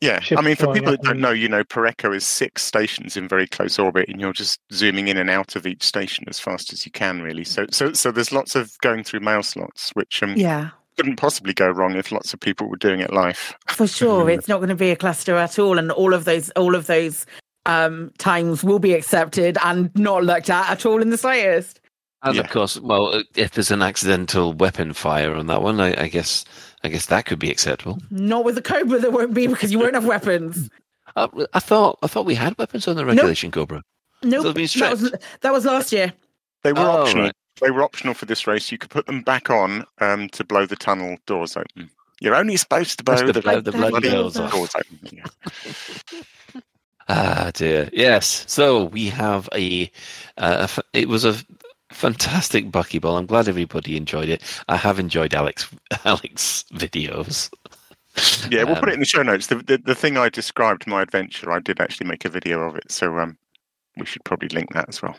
Yeah, I mean, for people that don't know, you know, Pareco is six stations in very close orbit, and you're just zooming in and out of each station as fast as you can, really. So, so, so there's lots of going through mail slots, which um, Yeah, couldn't possibly go wrong if lots of people were doing it live. for sure. It's not going to be a cluster at all, and all of those, all of those um times will be accepted and not looked at at all in the slightest. And Yeah. of course, well, uh, if there's an accidental weapon fire on that one, I, I guess, I guess that could be acceptable. Not with the Cobra, there won't be because you won't have weapons. Uh, I thought, I thought we had weapons on the regulation Cobra. Nope, they've been that was that was last year. They were Oh, optional. right. They were optional for this race. You could put them back on um, to blow the tunnel doors open. You're only supposed to blow, to the, blow the bloody bloody doors off. doors open. Yeah. Ah dear. Yes. So we have a. Uh, it was a fantastic buckyball. I'm glad everybody enjoyed it. I have enjoyed Alex Alex videos. Yeah, we'll put Um, it in the show notes. The, the the thing I described my adventure, I did actually make a video of it, so um, we should probably link that as well.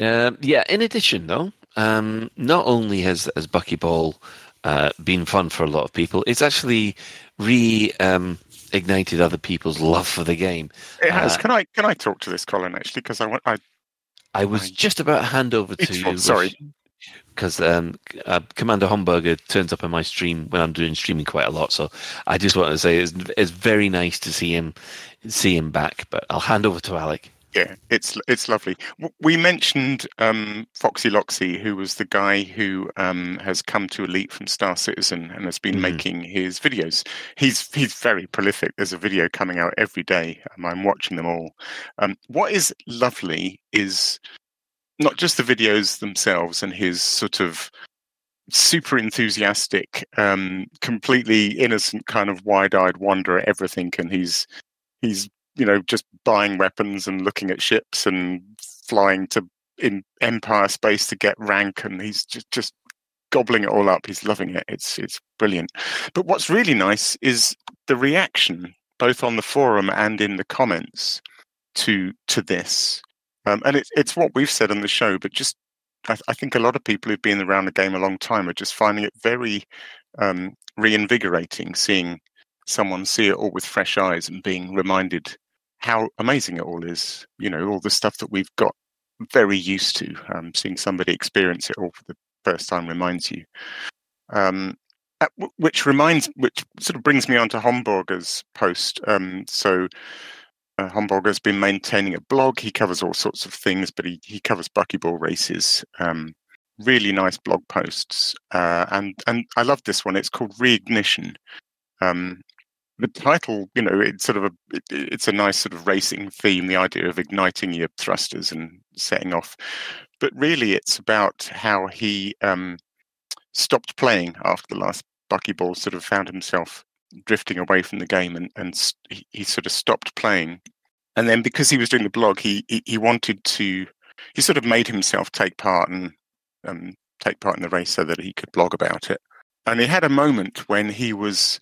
Um, yeah. In addition, though, um, not only has has buckyball uh, been fun for a lot of people, it's actually re um, ignited other people's love for the game. It has. Uh, can I can I talk to this, Colin? Actually, because I want I I was just about to hand over to you. sorry. Because um, uh, Commander Homburger turns up in my stream when I'm doing streaming quite a lot, so I just want to say it's, it's very nice to see him see him back. But I'll hand over to Alec. Yeah, it's it's lovely. We mentioned um, Foxy Loxy, who was the guy who um, has come to Elite from Star Citizen and has been Mhm. making his videos. He's he's very prolific. There's a video coming out every day, and I'm watching them all. Um, what is lovely is not just the videos themselves and his sort of super enthusiastic, um, completely innocent kind of wide-eyed wonder at everything, and he's he's you know just buying weapons and looking at ships and flying to in empire space to get rank and he's just just gobbling it all up. He's loving it. It's it's brilliant. But what's really nice is the reaction both on the forum and in the comments to to this. Um, and it's it's what we've said on the show but just I, I think a lot of people who've been around the game a long time are just finding it very um, reinvigorating seeing someone see it all with fresh eyes and being reminded how amazing it all is. You know, all the stuff that we've got very used to. Um, seeing somebody experience it all for the first time reminds you. Um, which reminds, which sort of brings me on to Homburger's post. Um, so. Uh, Homburger's been maintaining a blog. He covers all sorts of things, but he, he covers buckyball races. Um, really nice blog posts, uh, and and I love this one. It's called Reignition. Um, the title, you know, it's sort of a it, it's a nice sort of racing theme. The idea of igniting your thrusters and setting off, but really, it's about how he um, stopped playing after the last buckyball. Sort of found himself drifting away from the game, and and he, he sort of stopped playing. And then because he was doing the blog, he he, he wanted to. He sort of made himself take part and um, take part in the race so that he could blog about it. And he had a moment when he was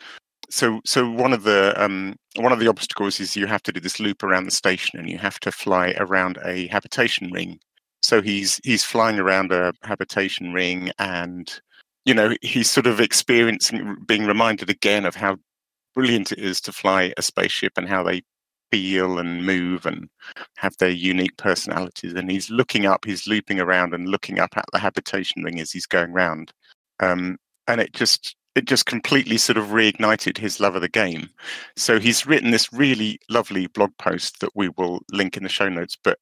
so so one of the um, one of the obstacles is you have to do this loop around the station, and you have to fly around a habitation ring. So he's he's flying around a habitation ring, and you know he's sort of experiencing, being reminded again of how brilliant it is to fly a spaceship and how they feel and move and have their unique personalities. And he's looking up, he's looping around and looking up at the habitation ring as he's going round. Um, and it just it just completely sort of reignited his love of the game. So he's written this really lovely blog post that we will link in the show notes. But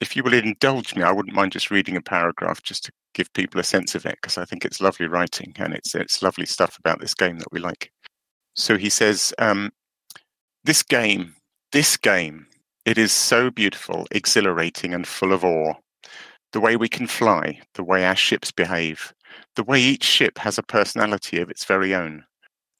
if you will indulge me, I wouldn't mind just reading a paragraph just to give people a sense of it because I think it's lovely writing and it's it's lovely stuff about this game that we like. So he says, um, "This game, this game, it is so beautiful, exhilarating, and full of awe. The way we can fly, the way our ships behave." The way each ship has a personality of its very own,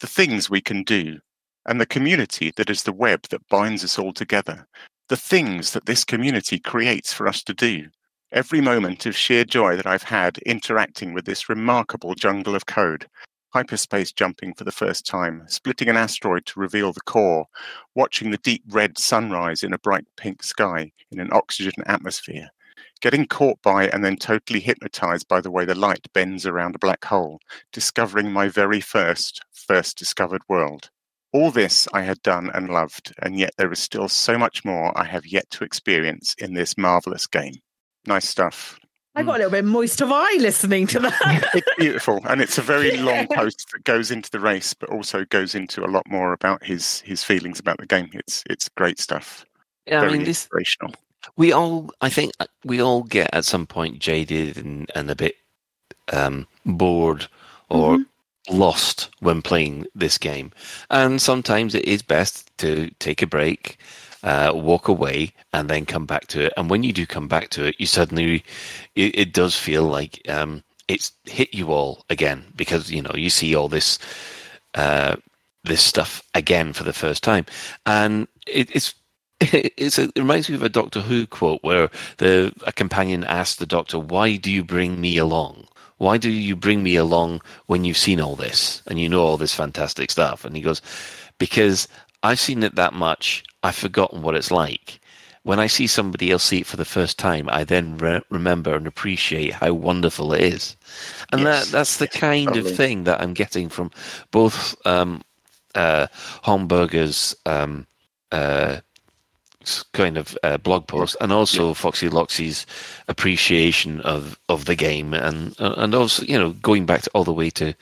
the things we can do, and the community that is the web that binds us all together, the things that this community creates for us to do. Every moment of sheer joy that I've had interacting with this remarkable jungle of code, hyperspace jumping for the first time, splitting an asteroid to reveal the core, watching the deep red sunrise in a bright pink sky in an oxygen atmosphere, getting caught by and then totally hypnotized by the way the light bends around a black hole, discovering my very first, first discovered world. All this I had done and loved, and yet there is still so much more I have yet to experience in this marvelous game. Nice stuff. I got a mm. little bit moist of eye listening to that. it's beautiful, and it's a very yeah. long post that goes into the race, but also goes into a lot more about his his feelings about the game. It's it's great stuff. Yeah, very I mean, this, inspirational we all i think uh, we all get at some point jaded and, and a bit um, bored or mm-hmm. lost when playing this game. And sometimes it is best to take a break uh, walk away and then come back to it. And when you do come back to it you suddenly it, it does feel like um, it's hit you all again because you know you see all this uh, this stuff again for the first time. And it, it's it's a, it reminds me of a Doctor Who quote where the a companion asked the Doctor, "Why do you bring me along? Why do you bring me along when you've seen all this and you know all this fantastic stuff?" And he goes, "Because I've seen it that much, I've forgotten what it's like." When I see somebody else see it for the first time, I then re- remember and appreciate how wonderful it is, and yes. that that's the kind of thing that I'm getting from both um, uh, Homburger's um, uh, kind of uh, blog post, and also yeah. Foxy Loxy's appreciation of, of the game, and and also you know going back to, all the way to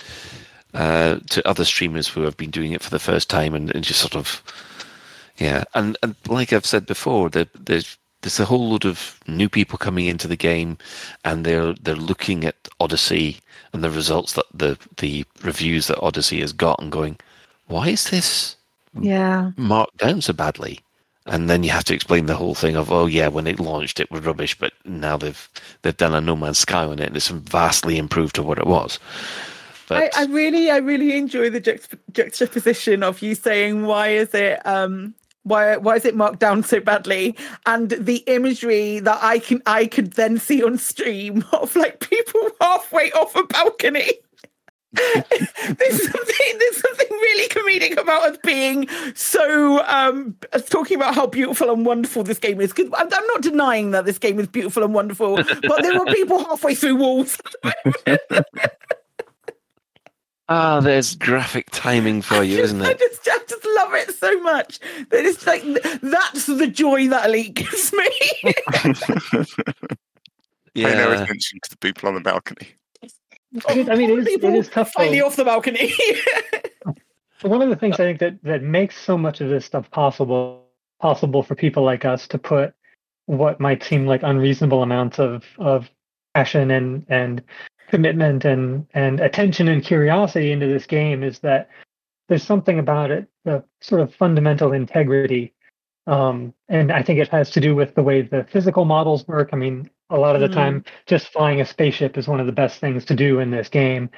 uh, to other streamers who have been doing it for the first time, and, and just sort of yeah, and and like I've said before, there, there's there's a whole load of new people coming into the game, and they're they're looking at Odyssey and the results that the the reviews that Odyssey has got, and going, why is this yeah marked down so badly? And then you have to explain the whole thing of oh yeah when it launched it was rubbish but now they've they've done a no man's sky on it and it's vastly improved to what it was. But... I, I, really i really enjoy the juxt- juxtaposition of you saying why is it um why why is it marked down so badly? And the imagery that i can i could then see on stream of like people halfway off a balcony. There's something there's something really comedic about us being so um talking about how beautiful and wonderful this game is because I'm, I'm, not denying that this game is beautiful and wonderful but there were people halfway through walls Ah, oh, there's graphic timing for you, just, isn't it? I just, I just love it so much. That it's like that's the joy that Elite gives me. yeah. Pay no attention to the people on the balcony. I mean, it is, it is tough. Finally off the balcony. One of the things I think that that makes so much of this stuff possible possible for people like us to put what might seem like unreasonable amounts of of passion and and commitment and and attention and curiosity into this game is that there's something about it, the sort of fundamental integrity. Um, and I think it has to do with the way the physical models work. I mean, a lot of the mm. time just flying a spaceship is one of the best things to do in this game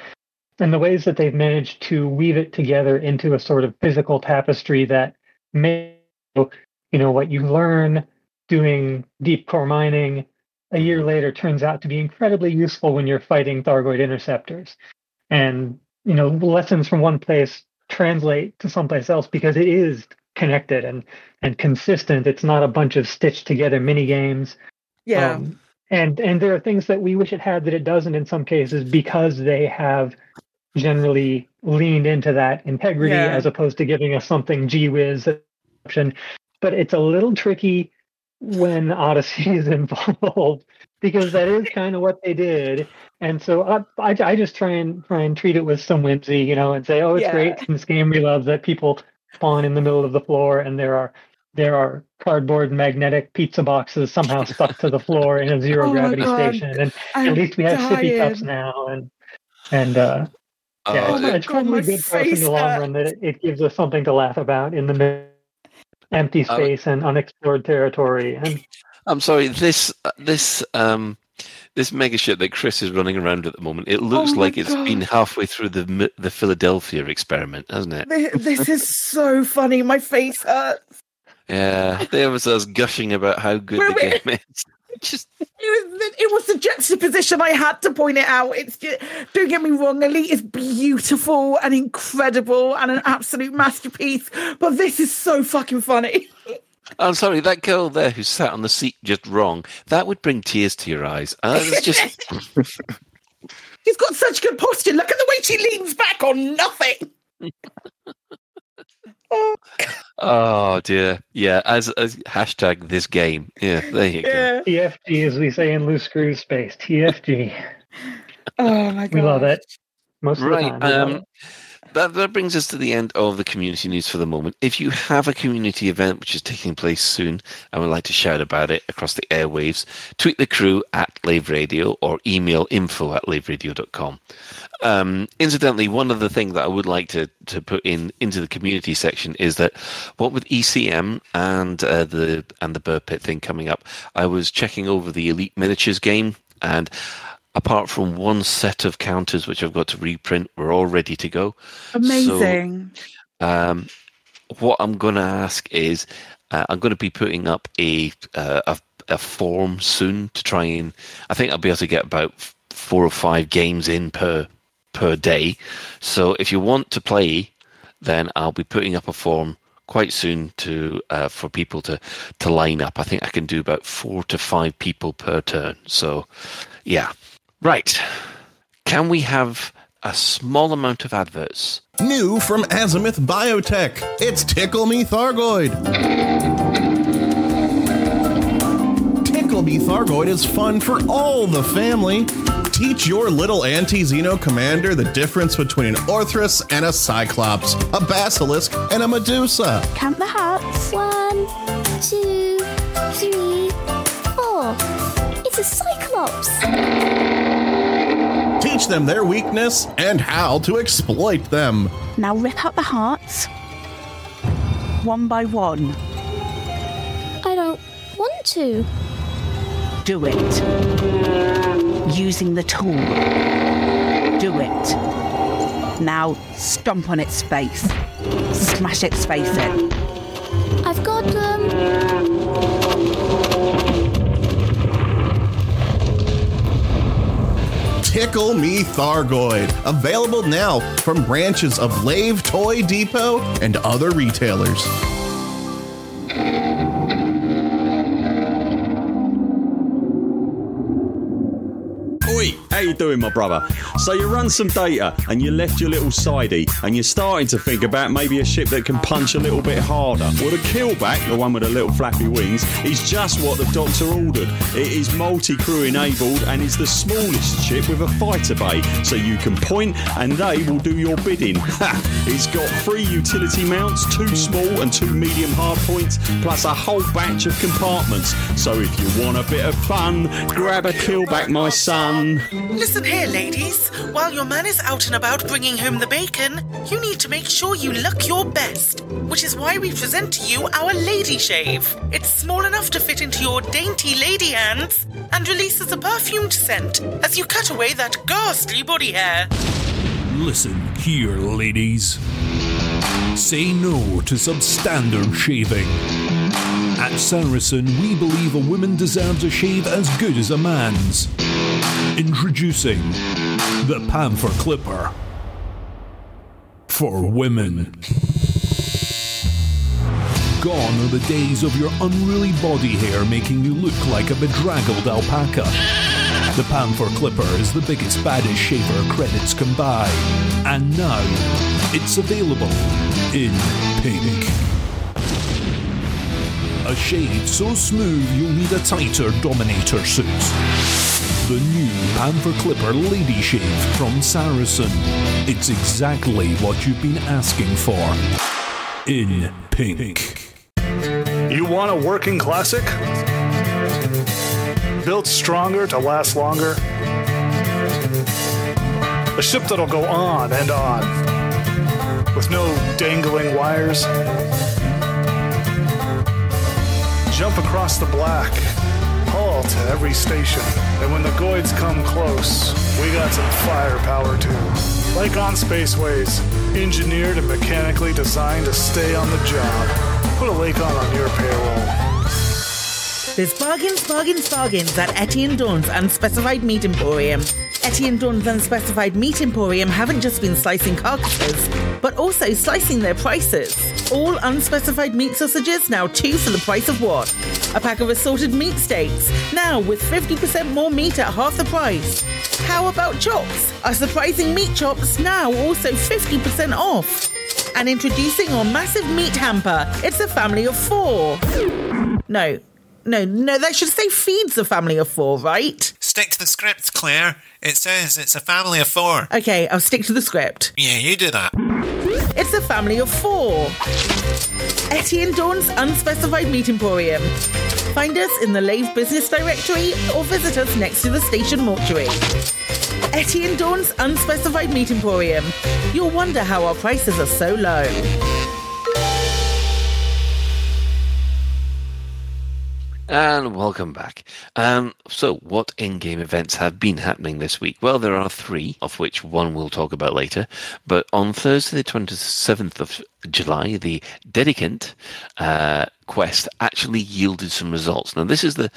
and the ways that they've managed to weave it together into a sort of physical tapestry that may you know what you learn doing deep core mining a year later turns out to be incredibly useful when you're fighting thargoid interceptors and you know lessons from one place translate to someplace else because it is connected and and consistent. It's not a bunch of stitched together mini games. Yeah. Um, and and there are things that we wish it had that it doesn't in some cases because they have generally leaned into that integrity Yeah. as opposed to giving us something gee whiz option. But it's a little tricky when Odyssey is involved because that is kind of what they did. And so I, I, I just try and try and treat it with some whimsy, you know, and say, oh, it's Yeah. great in this game we love that people spawn in the middle of the floor and there are there are cardboard magnetic pizza boxes somehow stuck to the floor in a zero Oh gravity station. And I'm at least we have sippy cups now and and uh yeah, Oh, it's, my it's probably my good for us in the long run that it, it gives us something to laugh about in the mi- empty Uh, space and unexplored territory. And I'm sorry. This uh, this um this mega ship that Chris is running around at the moment. It looks Oh like it's been halfway through the the Philadelphia experiment, hasn't it? Thi- This is so funny. My face hurts. Yeah, there was us gushing about how good the Wait, wait. game is. Just It was, the, it was the juxtaposition. I had to point it out. It's just, don't get me wrong, Elite is beautiful and incredible and an absolute masterpiece. But this is so fucking funny. I'm sorry, that girl there who sat on the seat just wrong. That would bring tears to your eyes. Uh, it's just She's got such good posture. Look at the way she leans back on nothing. oh, dear, yeah. As, as hashtag this game. Yeah, there you go. TFG, as we say in loose screw space, TFG. Oh my god. We love it. Most of the Right. time. Um, it. That, that brings us to the end of the community news for the moment. If you have a community event which is taking place soon and would like to shout about it across the airwaves, tweet the crew at Lave Radio or email info at laveradio.com. Um, incidentally, one of the things that I would like to, to put in into the community section is that what with ECM and uh, the and the Burr Pit thing coming up, I was checking over the Elite Miniatures game and apart from one set of counters which I've got to reprint, we're all ready to go. Amazing. Um, what I'm going to ask is, uh, I'm going to be putting up a, uh, a a form soon to try and. I think I'll be able to get about four or five games in per per day. So if you want to play, then I'll be putting up a form quite soon to uh, for people to to line up. I think I can do about four to five people per turn. So, yeah, right. Can we have a small amount of adverts? New from Azimuth Biotech, it's Tickle Me Thargoid. Tickle Me Thargoid is fun for all the family. Teach your little anti-Xeno commander the difference between an Orthrus and a Cyclops, a Basilisk and a Medusa. Count the hearts. One, two, three, four. It's a cyclops. Teach them their weakness and how to exploit them. Now rip out the hearts. One by one. I don't want to. Do it. Using the tool. Do it. Now stomp on its face. Smash its face in. I've got them. Tickle Me Thargoid. Available now from branches of Lave Toy Depot and other retailers. How you doing, my brother? So you run some data and you left your little sidey and you're starting to think about maybe a ship that can punch a little bit harder. Well, the Keelback, the one with the little flappy wings, is just what the doctor ordered. It is multi-crew enabled and is the smallest ship with a fighter bay, so you can point and they will do your bidding. Ha! It's got three utility mounts, two small and two medium hard points, plus a whole batch of compartments. So if you want a bit of fun, grab a Keelback, my son. Listen here, ladies. While your man is out and about bringing home the bacon, you need to make sure you look your best. Which is why we present to you our Lady Shave. It's small enough to fit into your dainty lady hands and releases a perfumed scent as you cut away that ghastly body hair. Listen here, ladies. Say no to substandard shaving. At Saracen, we believe a woman deserves a shave as good as a man's. Introducing the Panther Clipper. for women. Gone are the days of your unruly body hair making you look like a bedraggled alpaca. The Panther Clipper is the biggest, baddest shaver credits can buy. And now, it's available in pink. A shade so smooth you'll need a tighter Dominator suit. The new Panther Clipper Lady Shave from Saracen. It's exactly what you've been asking for. In pink. You want a working classic? Built stronger to last longer? A ship that'll go on and on with no dangling wires? Jump across the black, haul to every station, and when the Goids come close, we got some firepower too. Lakon Spaceways, engineered and mechanically designed to stay on the job. Put a Lakon on your payroll. There's bargains, bargains, bargains at Etienne Dawn's Unspecified Meat Emporium. Etienne Dawn's Unspecified Meat Emporium haven't just been slicing carcasses, but also slicing their prices. All unspecified meat sausages now two for the price of one. A pack of assorted meat steaks now with 50% more meat at half the price. How about chops? Our surprising meat chops now also 50% off. And introducing our massive meat hamper. It's a family of four. No, no, no, that should say feeds a family of four, right? Stick to the script, Claire. It says it's a family of four. Okay, I'll stick to the script. Yeah, you do that. It's a family of four. Etty and Dawn's Unspecified Meat Emporium. Find us in the Lave Business Directory or visit us next to the station mortuary. Etty and Dawn's Unspecified Meat Emporium. You'll wonder how our prices are so low. And welcome back. Um, so, what in game events have been happening this week? Well, there are three, of which one we'll talk about later. But on Thursday, the 27th of July, the Dedicant uh, quest actually yielded some results. Now, this is the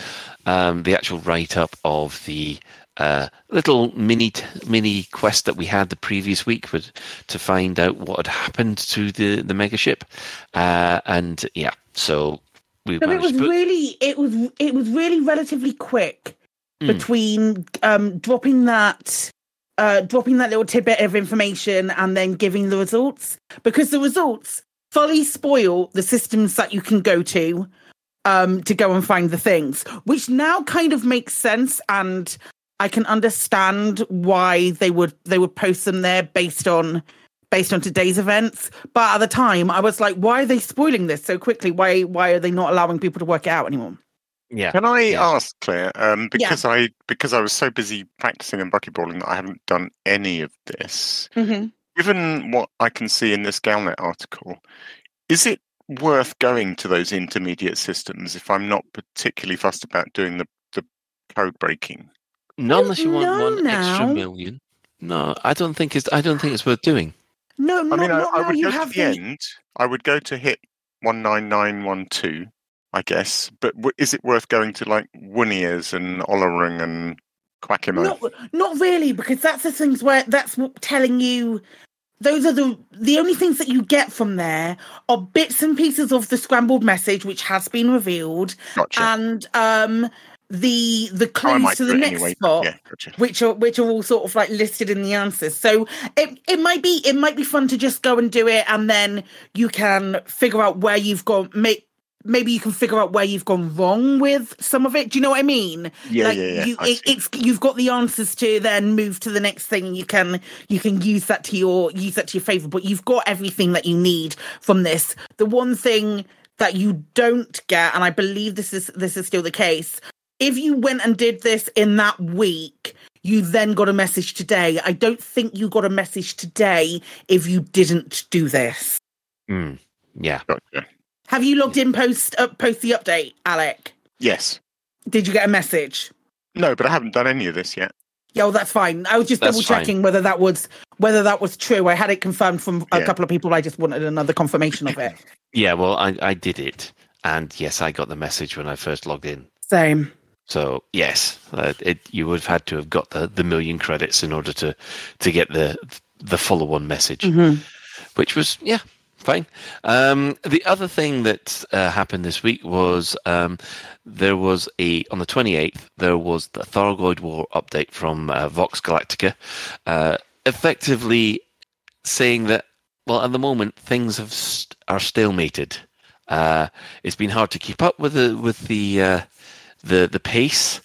um, the actual write up of the uh, little mini mini quest that we had the previous week with, to find out what had happened to the the mega ship, uh, and yeah, so we So it was put- really it was it was really relatively quick Mm. between um dropping that uh dropping that little tidbit of information and then giving the results because the results fully spoil the systems that you can go to um to go and find the things which now kind of makes sense and I can understand why they would they would post them there based on based on today's events. But at the time, I was like, why are they spoiling this so quickly? Why why are they not allowing people to work it out anymore? Yeah. Can I ask Claire? Um, because I because I was so busy practicing and buckyballing that I haven't done any of this. Mm-hmm. Given what I can see in this Galnet article, is it worth going to those intermediate systems if I'm not particularly fussed about doing the, the code breaking? Not unless you want no, one extra million. No, I don't think it's. I don't think it's worth doing. No, I not, mean, I, not I now. would You go to have the end. I would go to HIP one nine nine one two, I guess. But w- is it worth going to like Wuniers and Ollerung and Quackimo? not not really because that's the things where that's what telling you. Those are the the only things that you get from there are bits and pieces of the scrambled message, which has been revealed, Gotcha. and um the the Oh, clues to the next anyway. spot. Yeah, gotcha. which are which are all sort of like listed in the answers. So it it might be it might be fun to just go and do it, and then you can figure out where you've gone. May, maybe you can figure out where you've gone wrong with some of it. Do you know what I mean? Yeah, like yeah, yeah, You, it, it's you've got the answers to then move to the next thing. You can you can use that to your use that to your favor. But you've got everything that you need from this. The one thing that you don't get, and I believe this is this is still the case, if you went and did this in that week, you then got a message today. I don't think you got a message today if you didn't do this. Mm, yeah. Gotcha. Have you logged in post uh, post the update, Alec? Yes. Did you get a message? No, but I haven't done any of this yet. Yeah, well, that's fine. I was just That's double checking whether that was whether that was true. I had it confirmed from a Yeah. couple of people. I just wanted another confirmation of it. Yeah. Well, I I did it, and yes, I got the message when I first logged in. Same. So yes, uh, it you would have had to have got the, the million credits in order to to get the the follow on message. Mhm. which was yeah fine. Um, the other thing that uh, happened this week was um, there was a on the 28th there was the Thargoid War update from uh, Vox Galactica, uh, effectively saying that well at the moment things have st- are stalemated. Uh, it's been hard to keep up with the with the uh, the the pace.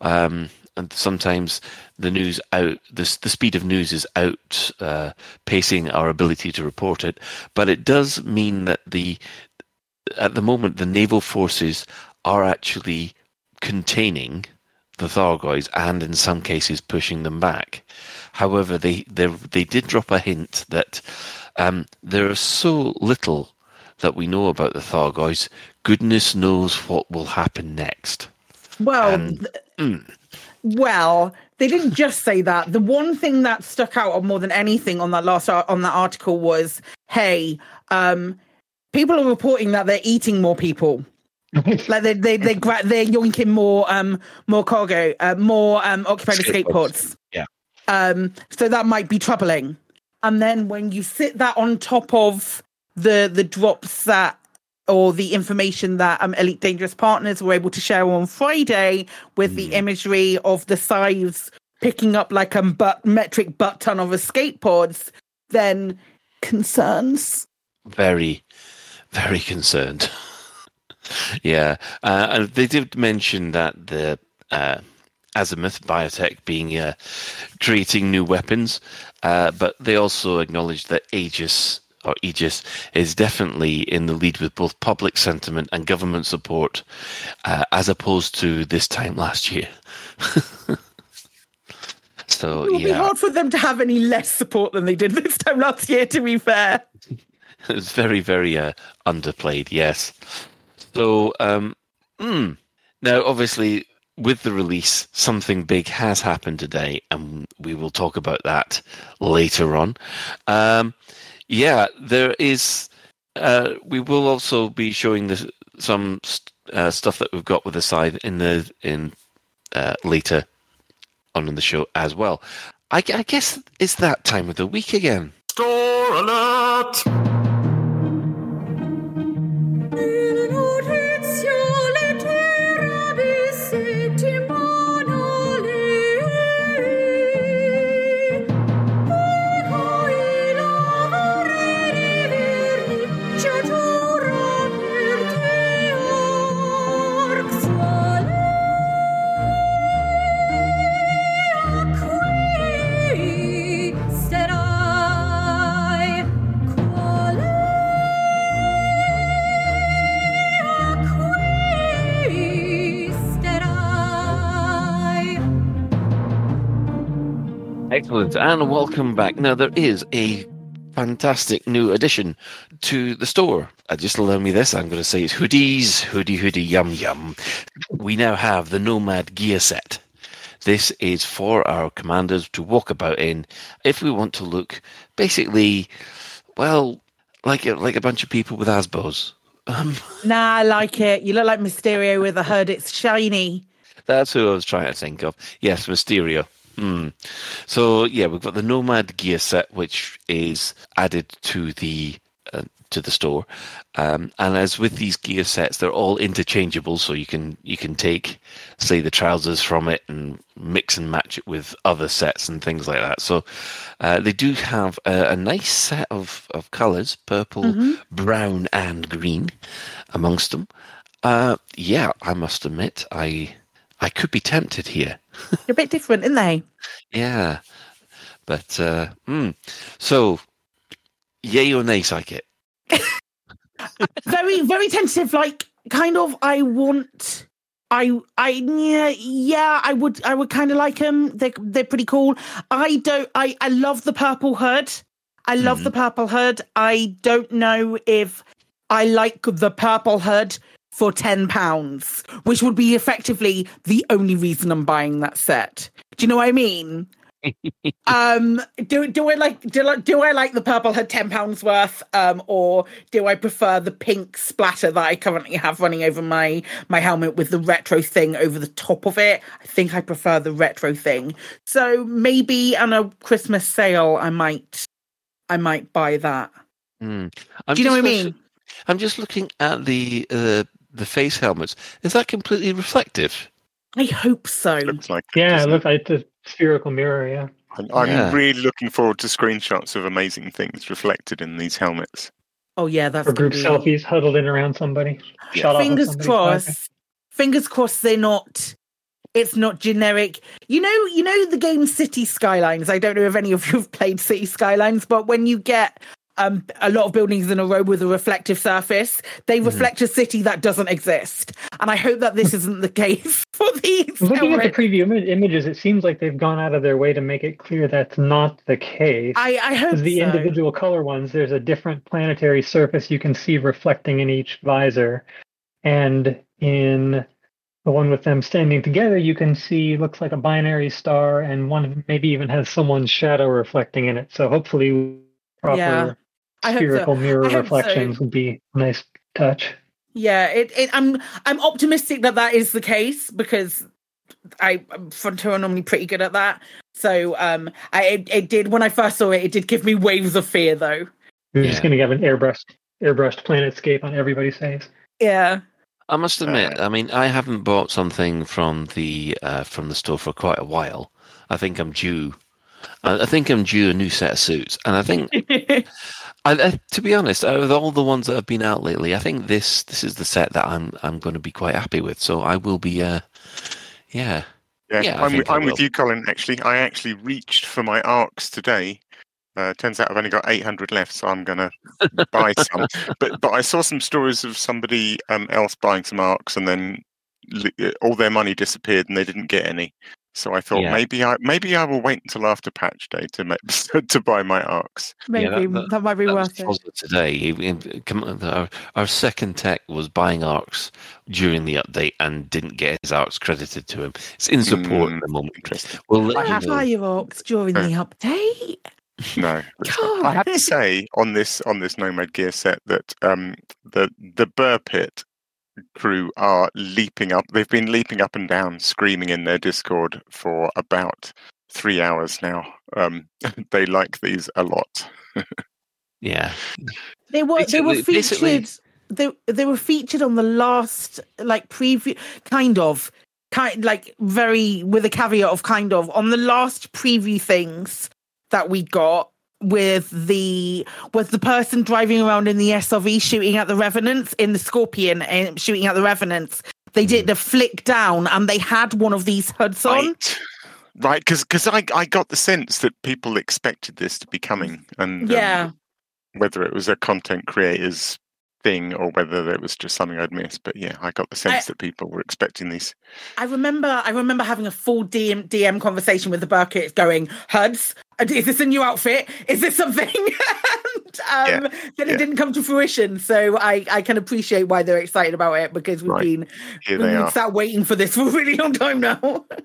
Um, and sometimes the news out the, the speed of news is out uh, pacing our ability to report it but it does mean that the at the moment the naval forces are actually containing the Thargoids and in some cases pushing them back however they they, did drop a hint that um, there is so little that we know about the Thargoids goodness knows what will happen next Well, And- th- Mm. well, they didn't just say that. The one thing that stuck out more than anything on that last on that article was, "Hey, um, people are reporting that they're eating more people." like they they they gra- they're yoinking more um more cargo uh, more um occupied escape pods yeah um so that might be troubling and then when you sit that on top of the the drops that or the information that um, elite dangerous partners were able to share on friday with the imagery of the Scythe picking up like a butt, metric butt ton of escape pods then concerns very, very concerned. yeah, uh, and they did mention that the uh, Azimuth Biotech being uh, creating new weapons, uh, but they also acknowledged that Aegis or Aegis is definitely in the lead with both public sentiment and government support, uh, as opposed to this time last year. so it will be hard for them to have any less support than they did this time last year to be fair. It's very very uh, underplayed yes. So um mm, now obviously with the release something big has happened today and we will talk about that later on. Um yeah there is uh we will also be showing the, some uh, stuff that we've got with the Scythe in the in uh, later on in the show as well I, I guess it's that time of the week again Store alert! Excellent, and welcome back. Now, there is a fantastic new addition to the store. Uh, just allow me this. I'm going to say it's hoodies, hoodie, hoodie, yum, yum. We now have the Nomad gear set. This is for our commanders to walk about in if we want to look basically, well, like a, like a bunch of people with asbos. Um, Nah, I like it. You look like Mysterio with a hood. It's shiny. That's who I was trying to think of. Yes, Mysterio. Hmm. So yeah, we've got the Nomad gear set, which is added to the uh, to the store, um, and as with these gear sets, they're all interchangeable. So you can you can take, say, the trousers from it and mix and match it with other sets and things like that. So uh, they do have a, a nice set of of colors: purple, Mhm. brown, and green amongst them. Uh, yeah, I must admit, I I could be tempted here. They're a bit different, aren't they? Yeah, but uh, mm. so yay or nay, Psykit? very, very tentative. Like, kind of, I want. I, I, yeah, yeah, I would, I would kind of like them. They're, they're pretty cool. I don't, I, I love the purple hood. I love the purple hood. I don't know if I like the purple hood for ten pounds, which would be effectively the only reason I'm buying that set. Do you know what I mean? um do do i like do, I- do i like the purple hood 10 pounds worth um or do i prefer the pink splatter that i currently have running over my my helmet with the retro thing over the top of it i think i prefer the retro thing so maybe on a christmas sale i might i might buy that. I'm Do you know what I mean? I'm just looking at the uh, the face helmets. Is that completely reflective? I hope so. Looks like Yeah, it looks like the spherical mirror. Yeah. I'm, I'm Yeah. really looking forward to screenshots of amazing things reflected in these helmets. Oh yeah, that's Or group be- selfies huddled in around somebody. Shot off of Fingers somebody's crossed. Fingers crossed they're not. It's not generic. You know, you know the game City Skylines. I don't know if any of you have played City Skylines, but when you get um, a lot of buildings in a row with a reflective surface, they reflect a city that doesn't exist. And I hope that this isn't the case for these. Looking at the preview imi- images, it seems like they've gone out of their way to make it clear that's not the case. I, I hope the so. individual color ones, there's a different planetary surface you can see reflecting in each visor. And in the one with them standing together, you can see looks like a binary star, and one maybe even has someone's shadow reflecting in it. So hopefully, proper Yeah. I hope so. spherical mirror I hope so. reflections would be a nice touch. Yeah, it, it I'm I'm optimistic that that is the case because I Frontier are normally pretty good at that. So um, I it, it did when I first saw it, it did give me waves of fear though. You're just going to have an airbrushed airbrushed planetscape on everybody's face. Yeah. I must admit, I mean, I haven't bought something from the uh, from the store for quite a while. I think I'm due. I I think I'm due a new set of suits, and I think, I, I, to be honest, out of all the ones that have been out lately, I think this this is the set that I'm I'm going to be quite happy with. So I will be, uh, yeah, Yeah, Yeah, I'm, with, I'm with you, Colin. Actually, I actually reached for my ARX today. Uh, turns out I've only got 800 left, so I'm going to buy some. But but I saw some stories of somebody um, else buying some ARX, and then li- all their money disappeared, and they didn't get any. So I thought Yeah. maybe I maybe I will wait until after patch day to make, to buy my ARX. Maybe Yeah, that, that- that- might be that worth it. today. He- he- come on, Our, our second tech was buying ARX during the update and didn't get his ARX credited to him. It's in support at the moment. We'll let I you have know. fire orcs during the update. No, it's. I have to say on this on this Nomad Gear set that um, the the Burr Pit crew are leaping up. They've been leaping up and down, screaming in their Discord for about three hours now. Um, they like these a lot. Yeah. They were they were Basically- basically- featured. They they were featured on the last like preview, kind of, kind like very with a caveat of kind of on the last preview things that we got with the with the person driving around in the SRV shooting at the revenants in the Scorpion and shooting at the revenants. They did the flick down and they had one of these hoods on. Right, because I I got the sense that people expected this to be coming, and um, Yeah. whether it was a content creator's thing or whether it was just something I'd missed. But yeah, I got the sense that people were expecting these. I remember I remember having a full DM DM conversation with the Burkitts going, Huds, is this a new outfit? Is this something? and um, then it didn't come to fruition. So I, I can appreciate why they're excited about it because we've Right. been Here we've been sat waiting for this for a really long time now.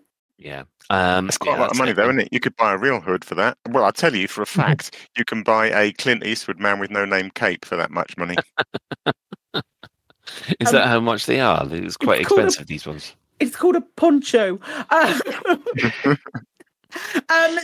Yeah. Um, That's quite yeah, a lot of money, though, isn't it? You could buy a real hood for that. Well, I'll tell you for a Mm-hmm. fact, you can buy a Clint Eastwood man with no name cape for that much money. Is that how much they are? It's quite Um, called a- expensive, these ones. It's called a poncho. Uh, um,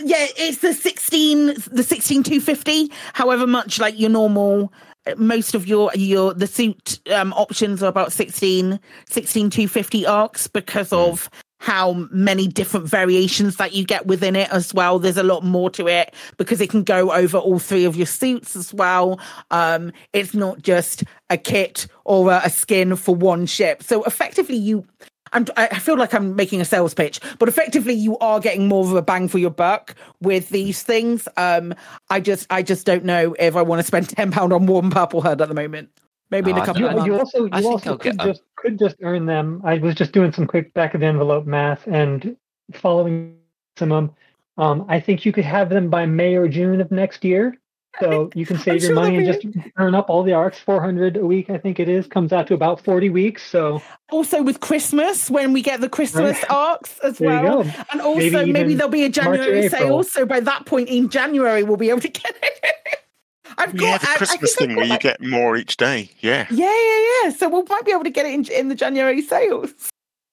yeah, it's the sixteen, the sixteen two fifty. However much like your normal, most of your your the suit um, options are about 16, 16 250 ARX because of how many different variations that you get within it as well. There's a lot more to it because it can go over all three of your suits as well. Um, it's not just a kit or a, a skin for one ship. So effectively, you. I'm, I feel like I'm making a sales pitch, but effectively, you are getting more of a bang for your buck with these things. Um, I just, I just don't know if I want to spend ten pound on warm purple head at the moment. Maybe in a You, couple of months. you also you I also could get just could just earn them. I was just doing some quick back of the envelope math and following some. Um, I think you could have them by May or June of next year. So you can save your sure money and just earn up all the ARX. Four hundred a week, I think it is. Comes out to about forty weeks. So also with Christmas when we get the Christmas ARX as There well. And also Maybe maybe, there'll be a January sale. So by that point in January we'll be able to get it. I've got yeah, the I- I Christmas I've thing got, where you like- get more each day. Yeah. Yeah, yeah, yeah. So we might be able to get it in, in the January sales.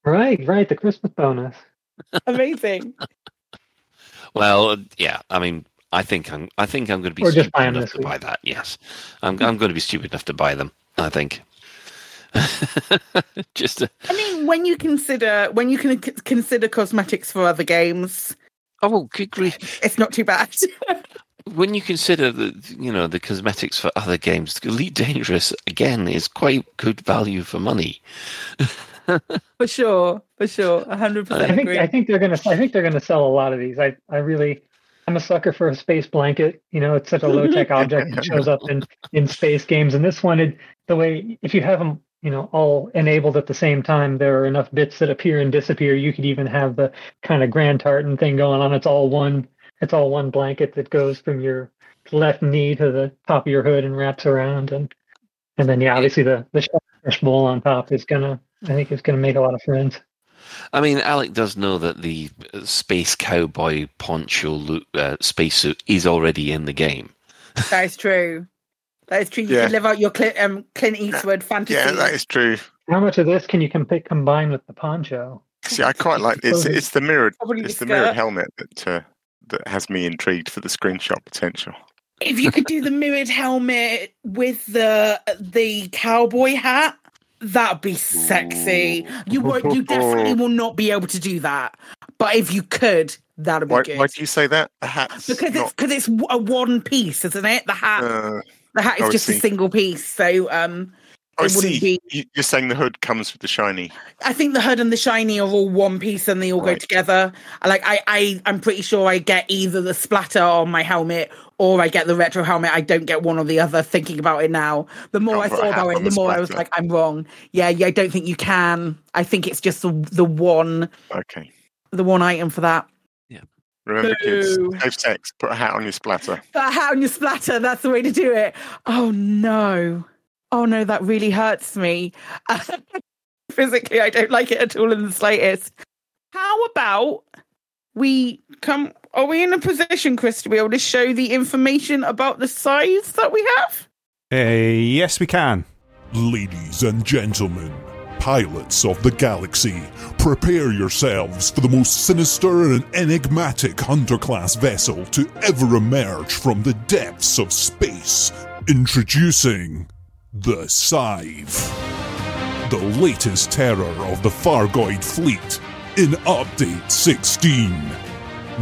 right, right, the Christmas bonus. Amazing. Well, yeah. I mean, I think I'm. I think I'm going to be Or just stupid enough to week. buy that. Yes, I'm. I'm going to be stupid enough to buy them. I think. just to, I mean, when you consider when you can consider cosmetics for other games, oh, good grief! It's not too bad. when you consider the you know the cosmetics for other games, Elite Dangerous again is quite good value for money. for sure, for sure, hundred percent. I percent think agree. I think they're gonna I think they're gonna sell a lot of these. I I really I'm a sucker for a space blanket. You know, it's such a low tech object that shows up in in space games. And this one, it, the way if you have them, you know, all enabled at the same time, there are enough bits that appear and disappear. You could even have the kind of Grand Tartan thing going on. It's all one. It's all one blanket that goes from your left knee to the top of your hood and wraps around. And and then yeah, obviously the the fish bowl on top is gonna I think is gonna make a lot of friends. I mean, Alec does know that the uh, space cowboy poncho lo- uh, spacesuit is already in the game. that is true. That is true. You Yeah. can live out your Clint, um, Clint Eastwood fantasy. Yeah, that is true. How much of this can you comp- combine with the poncho? See, I quite like it's it's the mirrored it's the the mirrored helmet that uh, that has me intrigued for the screenshot potential. If you could do the mirrored helmet with the the cowboy hat, that'd be sexy. You won't. You definitely will not be able to do that. But if you could, that'd be Why, good. why do you say that? The hat's because it's because it's a one piece, isn't it? The hat. Uh, the hat oh, is just a single piece, so um, I see. be. You- You're saying the hood comes with the shiny. I think the hood and the shiny are all one piece and they all go together. Like I, I, I'm pretty sure I get either the splatter on my helmet or I get the retro helmet. I don't get one or the other. Thinking about it now, the more oh, I Can't put a thought about it, the the more I was like, I'm wrong. Yeah, yeah, I don't think you can. I think it's just the the one, Okay. the one item for that. Yeah. Remember, kids, have sex. Put a hat on your splatter. Put a hat on your splatter. That's the way to do it. Oh no. Oh no, that really hurts me. Physically, I don't like it at all in the slightest. How about we come? Are we in a position, Chris, to be able to show the information about the Scythe that we have? Uh, yes, we can. Ladies and gentlemen, pilots of the galaxy, prepare yourselves for the most sinister and enigmatic hunter class vessel to ever emerge from the depths of space. Introducing the Scythe, the latest terror of the Thargoid fleet in Update 16.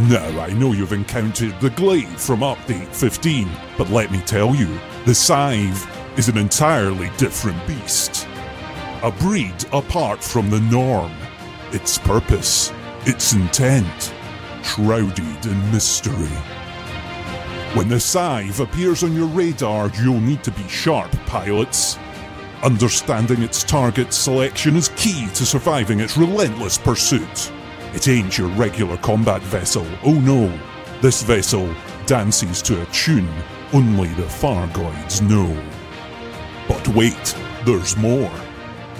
Now, I know you've encountered the Glaive from Update 15, but let me tell you, the Scythe is an entirely different beast. A breed apart from the norm. Its purpose, its intent, shrouded in mystery. When the Scythe appears on your radar, you'll need to be sharp, pilots. Understanding its target selection is key to surviving its relentless pursuit. It ain't your regular combat vessel, oh no. This vessel dances to a tune only the Thargoids know. But wait, there's more.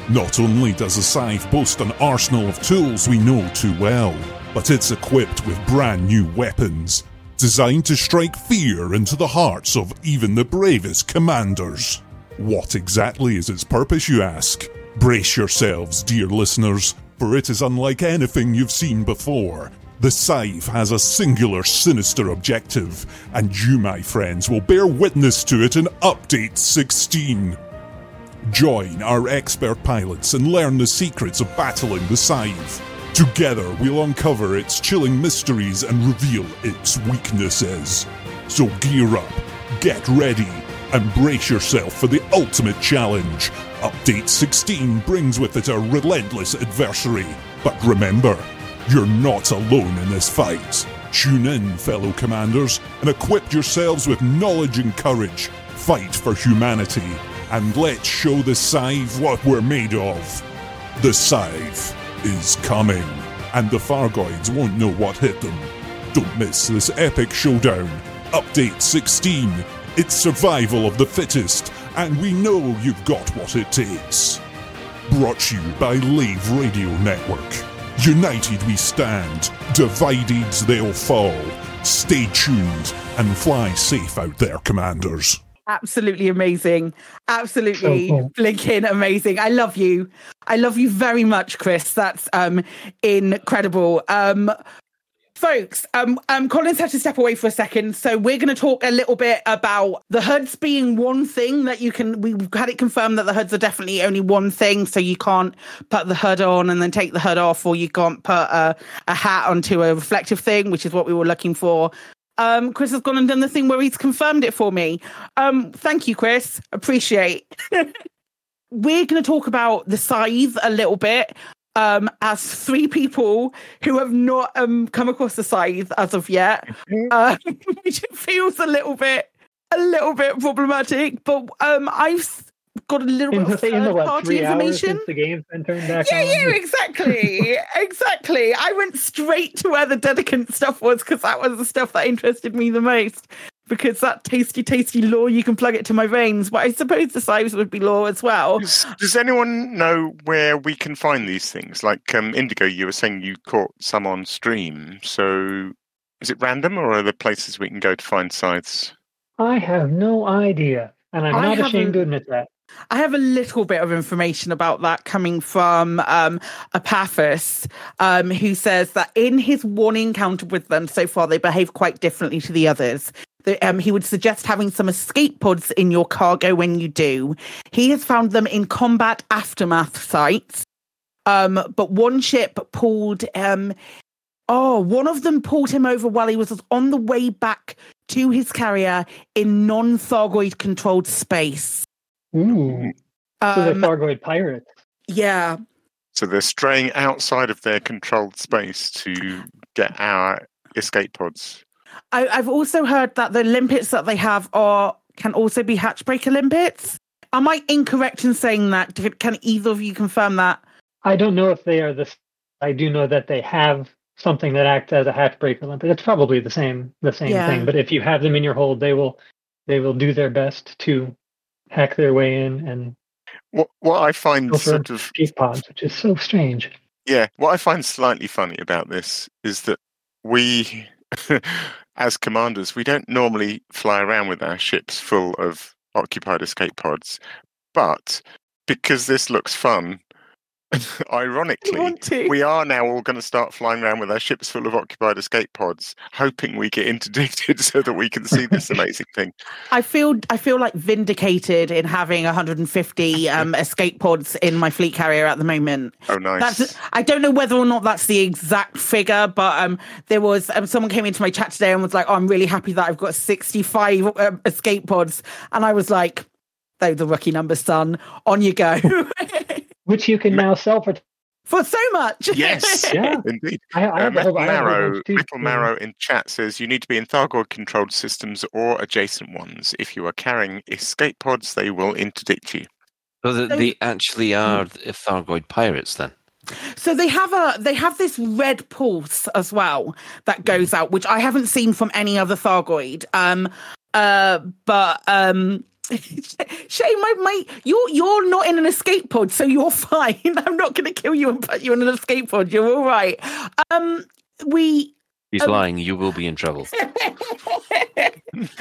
Not only does the Scythe boast an arsenal of tools we know too well, but it's equipped with brand new weapons, designed to strike fear into the hearts of even the bravest commanders. What exactly is its purpose, you ask? Brace yourselves, dear listeners, for it is unlike anything you've seen before. The Scythe has a singular, sinister objective, and you, my friends, will bear witness to it in Update 16. Join our expert pilots and learn the secrets of battling the Scythe. Together, we'll uncover its chilling mysteries and reveal its weaknesses. So gear up, get ready, and brace yourself for the ultimate challenge. Update 16 brings with it a relentless adversary. But remember, you're not alone in this fight. Tune in, fellow commanders, and equip yourselves with knowledge and courage. Fight for humanity, and let's show the Scythe what we're made of. The Scythe is coming, and the Thargoids won't know what hit them. Don't miss this epic showdown. Update 16. It's survival of the fittest, and we know you've got what it takes. Brought to you by Lave Radio Network. United we stand, divided they'll fall. Stay tuned and fly safe out there, commanders. Absolutely amazing. Absolutely So cool. blinking amazing. I love you. I love you very much, Chris. That's um incredible. Um folks, um, um, Colin's had to step away for a second, so we're going to talk a little bit about the hoods being one thing that you can. We've had it confirmed that the hoods are definitely only one thing, so you can't put the hood on and then take the hood off, or you can't put a, a hat onto a reflective thing, which is what we were looking for. Um, Chris has gone and done the thing where he's confirmed it for me. Um, thank you, Chris. Appreciate. we're going to talk about the scythe a little bit um, as three people who have not um, come across the scythe as of yet, uh, which feels a little bit a little bit problematic. But um, I've got a little In bit of the, in the what, party information. the game's been turned back Yeah, on? yeah, exactly, exactly. I went straight to where the dedicant stuff was because that was the stuff that interested me the most. Because that tasty, tasty lore, you can plug it to my veins. But I suppose the Scythe would be lore as well. Does, does anyone know where we can find these things? Like um, Indigo, you were saying you caught some on stream. So is it random or are there places we can go to find sites? I have no idea, and I'm I not ashamed haven't- to admit that. I have a little bit of information about that coming from um, Apathus, um, who says that in his one encounter with them so far, they behave quite differently to the others. The, um, he would suggest having some escape pods in your cargo when you do. He has found them in combat aftermath sites. Um, but one ship pulled um, Oh, one of them pulled him over while he was on the way back to his carrier in non Thargoid controlled space. Ooh. so they're Um, Thargoid pirates. yeah. So they're straying outside of their controlled space to get our escape pods. I, I've also heard that the limpets that they have are can also be hatchbreaker limpets. Am I incorrect in saying that? Can- Can either of you confirm that? I don't know if they are the. I do know that they have something that acts as a hatchbreaker limpet. It's probably the same the same Yeah. thing. But if you have them in your hold, they will they will do their best to hack their way in and What what I find sort of escape pods, which is so strange. Yeah, what I find slightly funny about this is that we, as commanders, we don't normally fly around with our ships full of occupied escape pods, but because this looks fun, ironically, we are now all going to start flying around with our ships full of occupied escape pods, hoping we get interdicted so that we can see this amazing thing. I feel I feel like vindicated in having 150 um, escape pods in my fleet carrier at the moment. Oh, nice. That's I don't know whether or not that's the exact figure, but um, there was um, someone came into my chat today and was like, "Oh, I'm really happy that I've got 65 um, escape pods," and I was like, "Those are rookie number, son. On you go." Which you can now sell for For so much. Yes, Yeah. indeed. I- I uh, have a Metal whole- I have Marrow, bunch Metal. Marrow in chat says you need to be in Thargoid controlled systems or adjacent ones. If you are carrying escape pods, they will interdict you. So that they actually are the Thargoid pirates then. So they have a they have this red pulse as well that goes out, which I haven't seen from any other Thargoid. Um, uh, but um, Shay, my mate, you're you're not in an escape pod, so you're fine. I'm not going to kill you and put you in an escape pod. You're all right. Um, we He's Um, lying. You will be in trouble.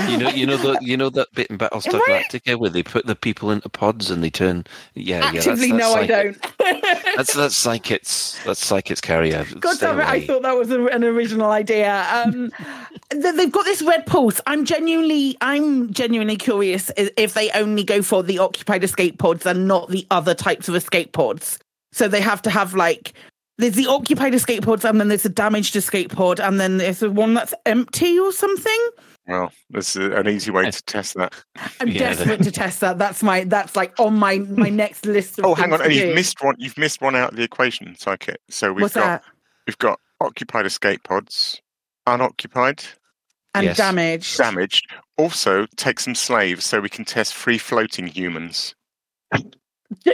you know, you know the, you know that bit in Battlestar. Galactica where they put the people into pods and they turn. Yeah, yeah. That's, actively that's no, I don't. That's that's Psykit's. That's Psykit's carrier. God Stay damn it! I thought that was a, an original idea. Um, th- they've got this red pulse. I'm genuinely, I'm genuinely curious if they only go for the occupied escape pods and not the other types of escape pods. So they have to have like there's the occupied escape pods, and then there's a damaged escape pod, and then there's the one that's empty or something. Well, there's a, an easy way to test that. I'm desperate to test that. That's my that's like on my my next list. Of Oh, hang on, and you've do. missed one. You've missed one out of the equation, Psykit. So we've What's got that? we've got occupied escape pods, unoccupied, And damaged. damaged. Also, take some slaves so we can test free floating humans. D-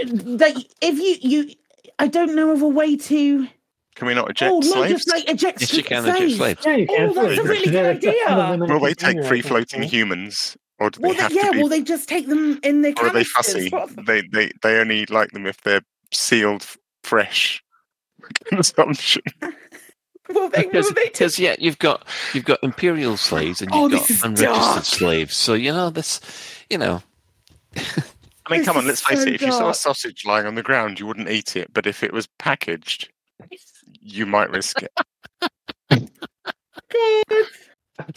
They, if you you, I don't know of a way to. Can we not oh, eject oh, slaves? just like eject Yes, you can eject slaves. Yeah, you can. Oh, that's a really good idea. Will they take free floating humans, or do they Well, they, have yeah, to be? will they just take them in their or are they fussy? They they they only like them if they're sealed fresh consumption. Will they, Because, will they because yeah, you've got you've got imperial slaves and Oh, you've this got unregistered dark. slaves. So you know this, you know. I mean, This come on, let's face so it. If you saw a sausage lying on the ground, you wouldn't eat it. But if it was packaged, you might risk it.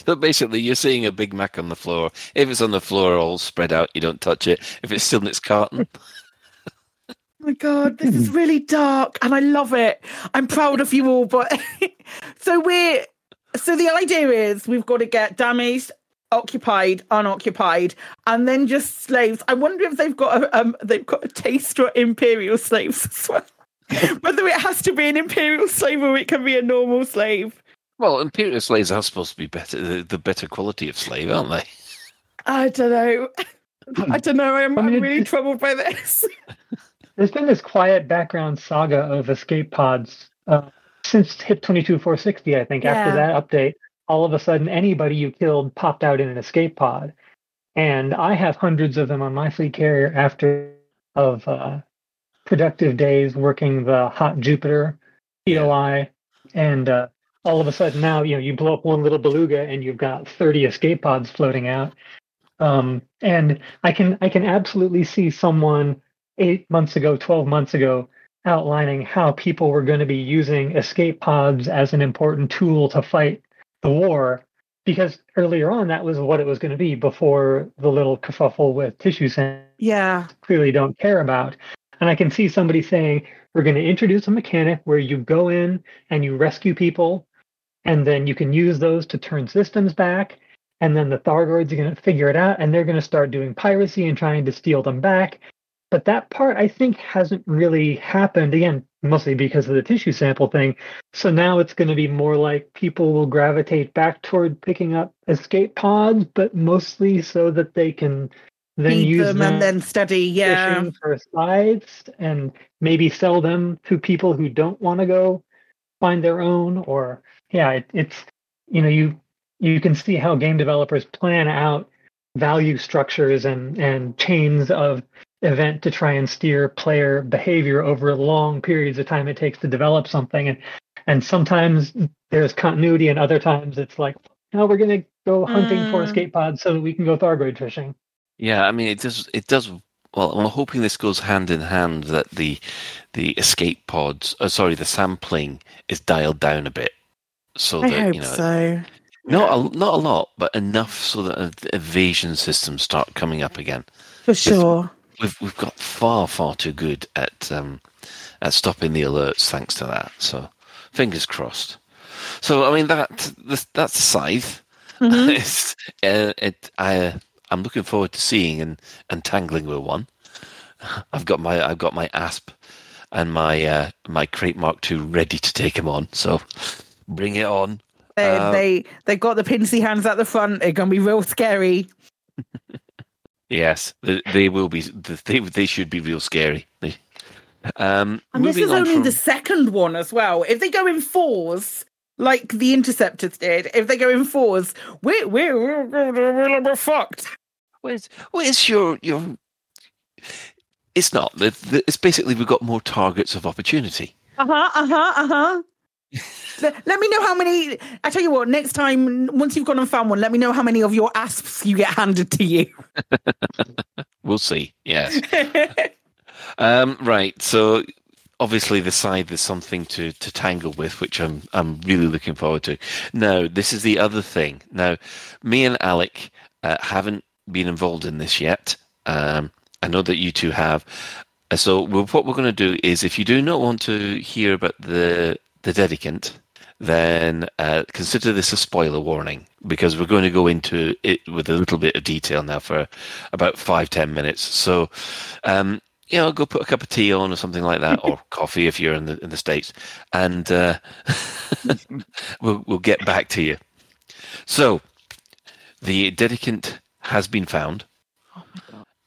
So basically, you're seeing a Big Mac on the floor. If it's on the floor all spread out, you don't touch it. If it's still in its carton, Oh my god, this is really dark and I love it. I'm proud of you all, but so we're so the idea is we've got to get damaged, occupied, unoccupied, and then just slaves. I wonder if they've got a um they've got a taste for imperial slaves as well. Whether it has to be an imperial slave or it can be a normal slave. well, imperial slaves are supposed to be better, the, the better quality of slave, aren't they? I don't know. I don't know. I'm, I'm really troubled by this. There's been this quiet background saga of escape pods uh, since HIP 22460, I think. After that update, all of a sudden anybody you killed popped out in an escape pod. And I have hundreds of them on my fleet carrier after of uh, productive days working the hot Jupiter POI. And uh, all of a sudden now, you know, you blow up one little beluga and you've got 30 escape pods floating out. Um, and I can I can absolutely see someone eight months ago, 12 months ago, outlining how people were going to be using escape pods as an important tool to fight the war. Because earlier on, that was what it was going to be before the little kerfuffle with tissue sand Yeah. clearly don't care about. And I can see somebody saying, we're going to introduce a mechanic where you go in and you rescue people, and then you can use those to turn systems back. And then the Thargoids are going to figure it out, and they're going to start doing piracy and trying to steal them back. But that part, I think, hasn't really happened. Again, mostly because of the tissue sample thing. So now it's going to be more like people will gravitate back toward picking up escape pods, but mostly so that they can then Feed use them and then study. Yeah. for sites and maybe sell them to people who don't want to go find their own or yeah it, it's you know you you can see how game developers plan out value structures and and chains of event to try and steer player behavior over long periods of time it takes to develop something and and sometimes there's continuity and other times it's like no we're going to go hunting for Mm. escape pods so that we can go thargoid fishing Yeah, I mean, it does. It does. Well, I'm hoping this goes hand in hand that the the escape pods, uh, sorry, the sampling is dialed down a bit, so I that hope you know, so. not a, not a lot, but enough so that the evasion systems start coming up again. For sure. We've we've got far far too good at um, at stopping the alerts thanks to that. So fingers crossed. So I mean that that's scythe. Mhm. it's, uh, it I I'm looking forward to seeing and, and tangling with one. I've got my I've got my asp and my uh, my Krait mark two ready to take him on. So bring it on. They Uh, they they've got the pincy hands at the front. They're gonna be real scary. Yes, they, they will be. They they should be real scary. They, um, And this is on only from- the second one as well. If they go in fours, like the interceptors did, if they go in fours, we're we're we're, we're, fucked. Where's where's your your? It's not. It's basically we've got more targets of opportunity. Uh huh. Uh huh. Uh huh. Let, let me know how many. I tell you what. Next time, once you've gone and found one, let me know how many of your asps you get handed to you. We'll see. Yes. um, right. So obviously the Scythe there's something to to tangle with, which I'm I'm really looking forward to. Now this is the other thing. Now me and Alec uh, haven't been involved in this yet. Um, I know that you two have. Uh, So what we're going to do is, if you do not want to hear about the the dedicant, then uh, consider this a spoiler warning because we're going to go into it with a little bit of detail now for about five ten minutes. So, um, you know, go put a cup of tea on or something like that, or coffee if you're in the in the states, and uh, we'll we'll get back to you. So, the dedicant has been found,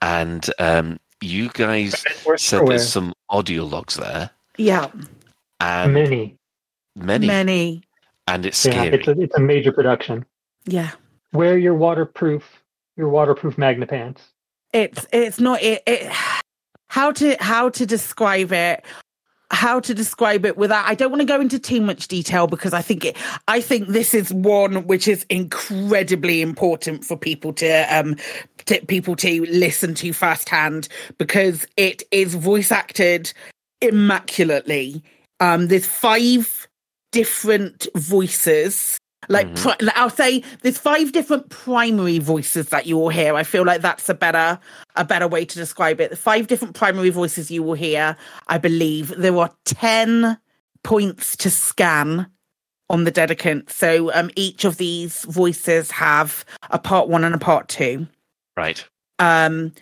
and um, you guys said there's some audio logs there, Yeah. and many many, Many. and it's yeah scary. it's a, it's a major production Yeah. wear your waterproof your waterproof magna pants it's it's not it, it how to how to describe it how to describe it without i don't want to go into too much detail because i think it i think this is one which is incredibly important for people to um to people to listen to firsthand because it is voice acted immaculately um there's five different voices Like pri- like, I'll say, there's five different primary voices that you will hear. I feel like that's a better a better way to describe it. The five different primary voices you will hear. I believe there are ten points to scan on the Dedicant. So um, each of these voices have a part one and a part two. Right. Um,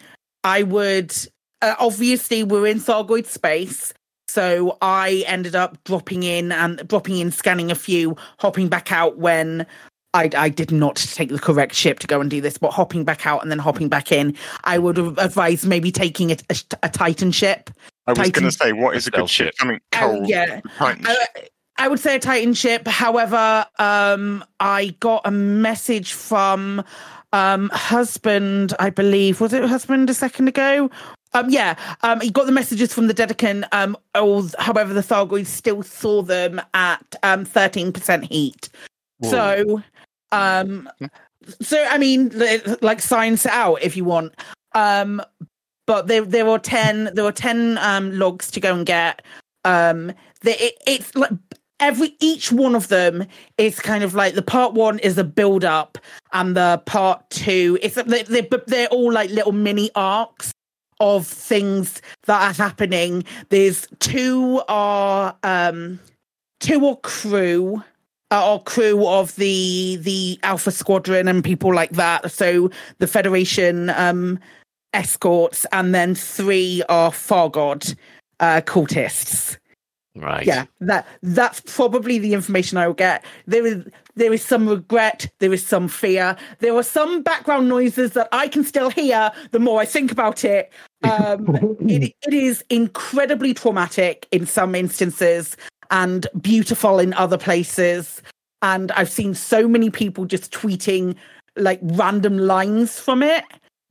I would uh, obviously we're in Thargoid space, so I ended up dropping in and dropping in, scanning a few, hopping back out when I, I did not take the correct ship to go and do this, but hopping back out and then hopping back in. I would advise maybe taking a, a, a Titan ship. I was going to say, what is a good ship? Something Oh, cold. yeah. I, I would say a Titan ship. However, um, I got a message from um, husband, I believe. Was it husband a second ago? Um, yeah, um, he got the messages from the Dedicant. Um, however, the Thargoids still saw them at um, 13% heat. So, um, so I mean, like science it out if you want. Um, but there there were ten there were ten um logs to go and get. Um, the, it, it's like every each one of them is kind of like the part one is a build up, and the part two it's they they but they're all like little mini arcs of things that are happening. There's two are um two are crew uh, or crew of the the Alpha Squadron and people like that. So the Federation um, escorts, and then three are Fargod uh, cultists. Right. Yeah, that that's probably the information I will get. There is there is some regret, there is some fear, there are some background noises that I can still hear. The more I think about it, um, it, it is incredibly traumatic in some instances and beautiful in other places. And I've seen so many people just tweeting like random lines from it.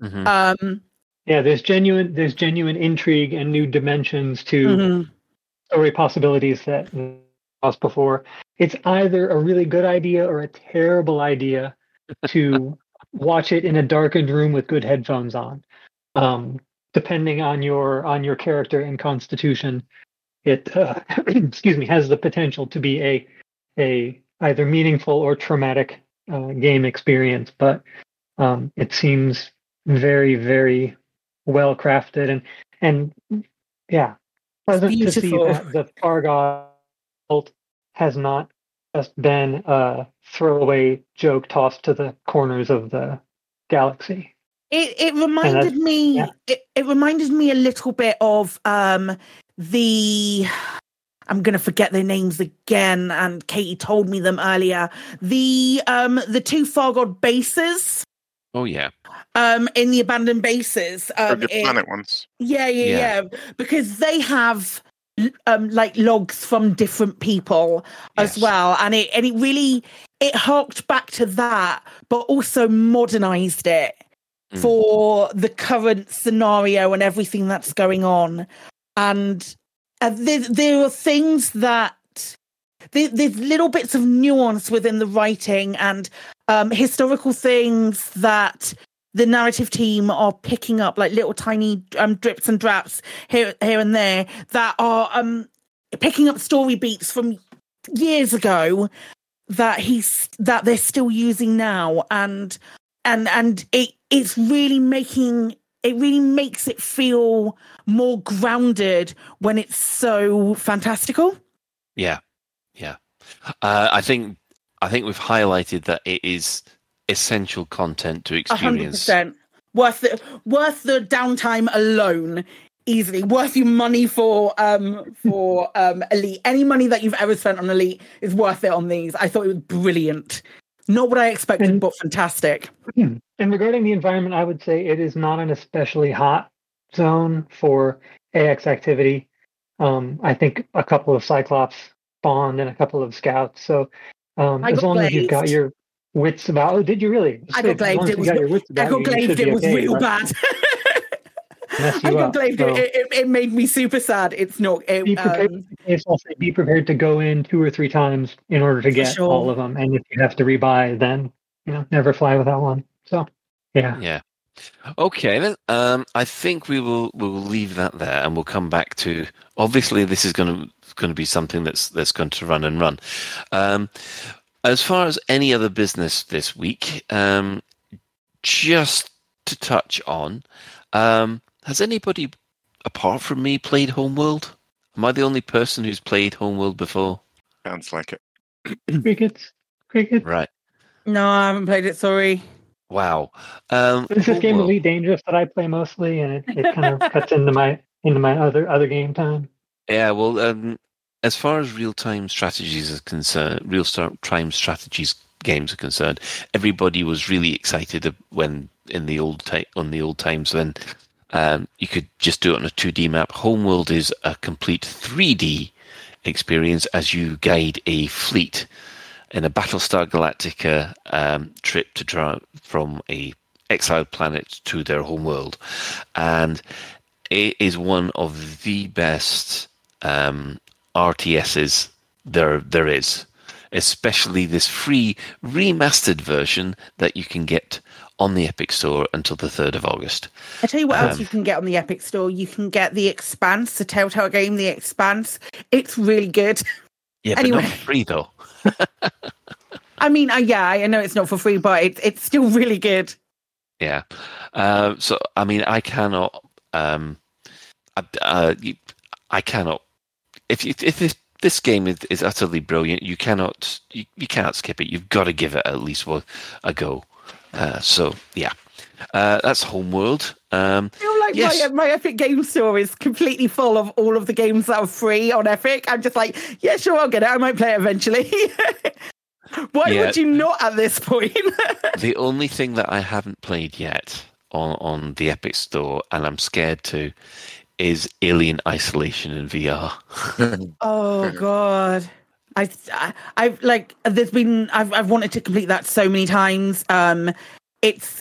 Mm-hmm. Um, Yeah, there's genuine there's genuine intrigue and new dimensions to Mhm. story possibilities that was before. It's either a really good idea or a terrible idea to watch it in a darkened room with good headphones on. Um, depending on your on your character and constitution, it uh, excuse me has the potential to be a a either meaningful or traumatic uh, game experience. But um, it seems very very well crafted and and yeah pleasant to see that the Fargod cult has not just been a throwaway joke tossed to the corners of the galaxy. It it reminded me yeah. it, it reminded me a little bit of um the I'm gonna forget their names again, and Katie told me them earlier. The um the two Fargod bases Oh yeah. um in the abandoned bases. Um the it- planet ones. yeah, yeah, Yeah. yeah, Because they have um like logs from different people as well, and it and it really it harked back to that, but also modernized it for the current scenario and everything that's going on. And uh, there, there are things that there, there's little bits of nuance within the writing and um, historical things that the narrative team are picking up, like little tiny um, drips and draps here, here and there, that are um, picking up story beats from years ago that he's that they're still using now, and and and it it's really making it really makes it feel more grounded when it's so fantastical. Yeah, yeah. Uh, I think I think we've highlighted that it is essential content to experience. percent worth the worth the downtime alone. Easily worth your money for um for um elite. Any money that you've ever spent on elite is worth it on these. I thought it was brilliant. Not what I expected, but fantastic. And regarding the environment, I would say it is not an especially hot zone for AX activity. Um, I think a couple of Cyclops spawned and a couple of scouts. So um, as long as you've got your wits about, oh, did you really? I got glazed. It was got your wits I got glazed. It was okay, real but bad. mess I you got up. So It, it, it made me super sad. It's not. It, be prepared. um, Yes, say be prepared to go in two or three times in order to get sure. all of them. And if you have to rebuy, then you know never fly without one. So yeah. Yeah. Okay then. Um, I think we will we will leave that there, and we'll come back to. Obviously, this is going to going to be something that's that's going to run and run. Um, as far as any other business this week, um, just to touch on, um, has anybody apart from me played Homeworld? Am I the only person who's played Homeworld before? Sounds like it. Crickets. Crickets. Right. No, I haven't played it. Sorry. Wow. Um, This is game Homeworld- Elite Dangerous that I play mostly, and it, it kind of cuts into my into my other other game time. Yeah, well, um, as far as real-time strategies are concerned, real-time strategies games are concerned, everybody was really excited when in the old ti- on the old times when um, you could just do it on a 2D map. Homeworld is a complete 3D experience as you guide a fleet in a Battlestar Galactica um, trip to try from a exiled planet to their homeworld, and it is one of the best um, RTSs there there is, especially this free remastered version that you can get on the Epic Store until the third of August. I tell you what else Um, you can get on the Epic Store. You can get The Expanse, the Telltale game, The Expanse. It's really good. Yeah, Anyway. but not free though. I mean, uh, yeah, I know it's not for free, but it's it's still really good. Yeah. Uh, so I mean, I cannot. Um, I, uh, I cannot. If if this this game is, is utterly brilliant, you cannot you, you cannot skip it. You've got to give it at least one a go. Uh, so yeah, uh, that's Homeworld. Um, I feel like yes. my, my Epic Game Store is completely full of all of the games that are free on Epic. I'm just like, yeah, sure, I'll get it. I might play it eventually. Why Yeah. would you not at this point? the only thing that I haven't played yet on on the Epic Store, and I'm scared to, is Alien Isolation in VR. oh God. I, I, I've like, there's been, I've, I've wanted to complete that so many times. Um, it's,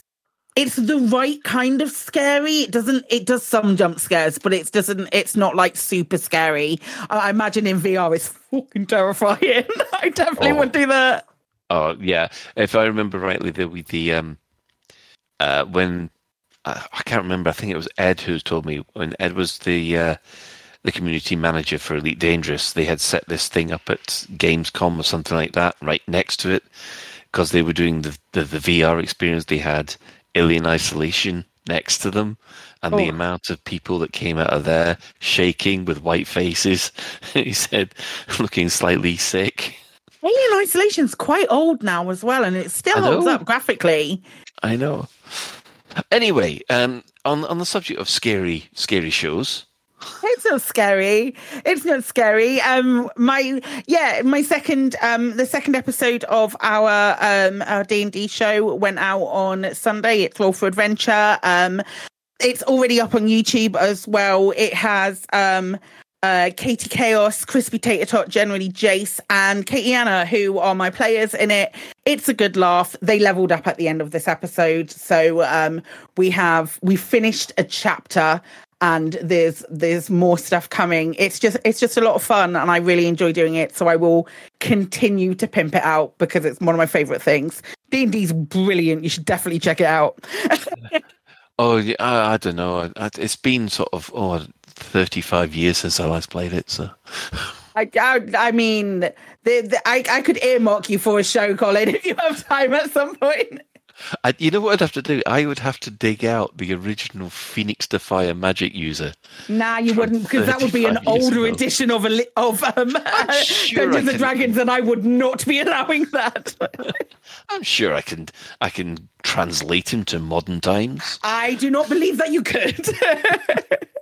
it's the right kind of scary. It doesn't, it does some jump scares, but it doesn't, it's not like super scary. I, imagine in VR it's fucking terrifying. I definitely Oh. would do that. Oh yeah, if I remember rightly, was the um, uh, when uh, I can't remember. I think it was Ed who told me when Ed was the uh, the community manager for Elite Dangerous. They had set this thing up at Gamescom or something like that, right next to it, because they were doing the, the the VR experience. They had Alien Isolation next to them, and the Oh. amount of people that came out of there shaking with white faces. he said, looking slightly sick. Alien Isolation's quite old now as well, and it still holds up graphically. I know. Anyway, um, on on the subject of scary scary shows, It's not scary. It's not scary. Um, my yeah, my second um, the second episode of our um our D and D show went out on Sunday. It's Roll for Adventure. Um, it's already up on YouTube as well. It has um. Uh, Katie Chaos, Crispy Tater Tot, generally Jace, and Katie Anna, who are my players in it. It's a good laugh. They leveled up at the end of this episode, so um, we have we finished a chapter and there's there's more stuff coming. It's just it's just a lot of fun and I really enjoy doing it. So I will continue to pimp it out because it's one of my favorite things. D&D's brilliant. You should definitely check it out. oh, yeah, I, I don't know. I, it's been sort of oh, 35 years since I last played it. So I, I, I mean, the, the, I, I could earmark you for a show, Colin, if you have time at some point. I, you know what I'd have to do? I would have to dig out the original Phoenix Defier magic user. Nah, you wouldn't, because that would be an older ago. edition of a of um, sure Dungeons and Dragons, and I would not be allowing that. I'm sure I can I can translate him to modern times. I do not believe that you could.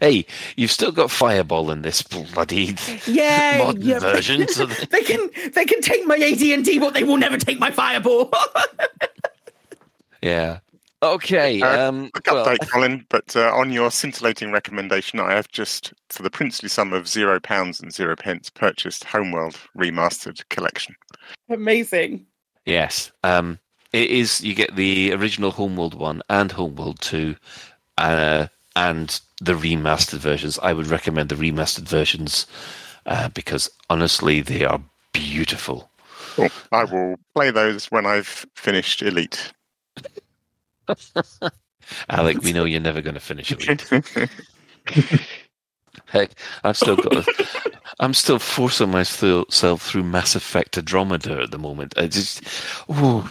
Hey, you've still got Fireball in this bloody yeah, modern yeah. version. So that- they can they can take my AD&D, but they will never take my fireball. yeah. Okay. Uh, Um, quick well, update, Colin. But uh, on your scintillating recommendation, I have just, for the princely sum of zero pounds and zero pence, purchased Homeworld Remastered Collection. Amazing. Yes. Um, it is. You get the original Homeworld one and Homeworld two, uh, and the remastered versions. I would recommend the remastered versions uh, because honestly, they are beautiful. Cool. I will play those when I've finished Elite. Alec, we know you're never going to finish it. Heck, I've still got. A, I'm still forcing myself through Mass Effect Andromeda at the moment. I just, oh,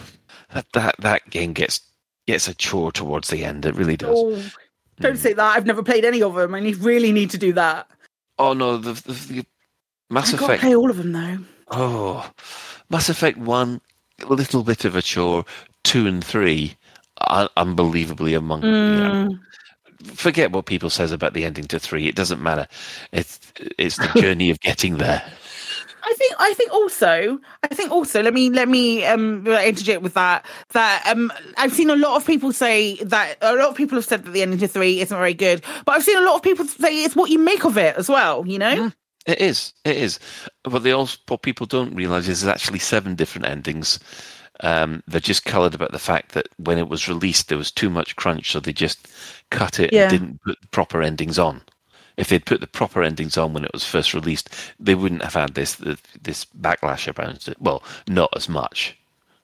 that that that game gets gets a chore towards the end. It really does. Oh, don't say that. I've never played any of them. I need, really need to do that. Oh no, the, the, the Mass I've got to Effect. play all of them though. Oh, Mass Effect One, a little bit of a chore. Two and three, un- unbelievably among. Mm. Forget what people says about the ending to three. It doesn't matter. It's it's the journey of getting there. I think I think also I think also let me let me um interject with that that um I've seen a lot of people say that a lot of people have said that the ending to three isn't very good, but I've seen a lot of people say it's what you make of it as well. You know, It is. It is. But they also what people don't realise is there's actually seven different endings. Um, they're just coloured about the fact that when it was released, there was too much crunch, so they just cut it Yeah. and didn't put proper endings on. If they'd put the proper endings on when it was first released, they wouldn't have had this this backlash around it. Well, not as much,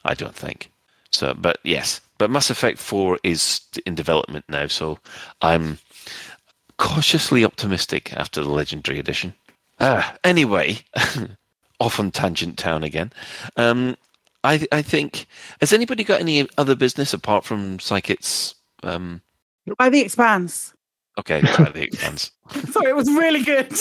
I don't think. So, but yes, but Mass Effect Four is in development now, so I'm cautiously optimistic after the Legendary Edition. Ah, anyway, off on Tangent Town again. Um, I I think has anybody got any other business apart from Psykit's? Um, by the Expanse. Okay, by the expanse. Sorry, it was really good.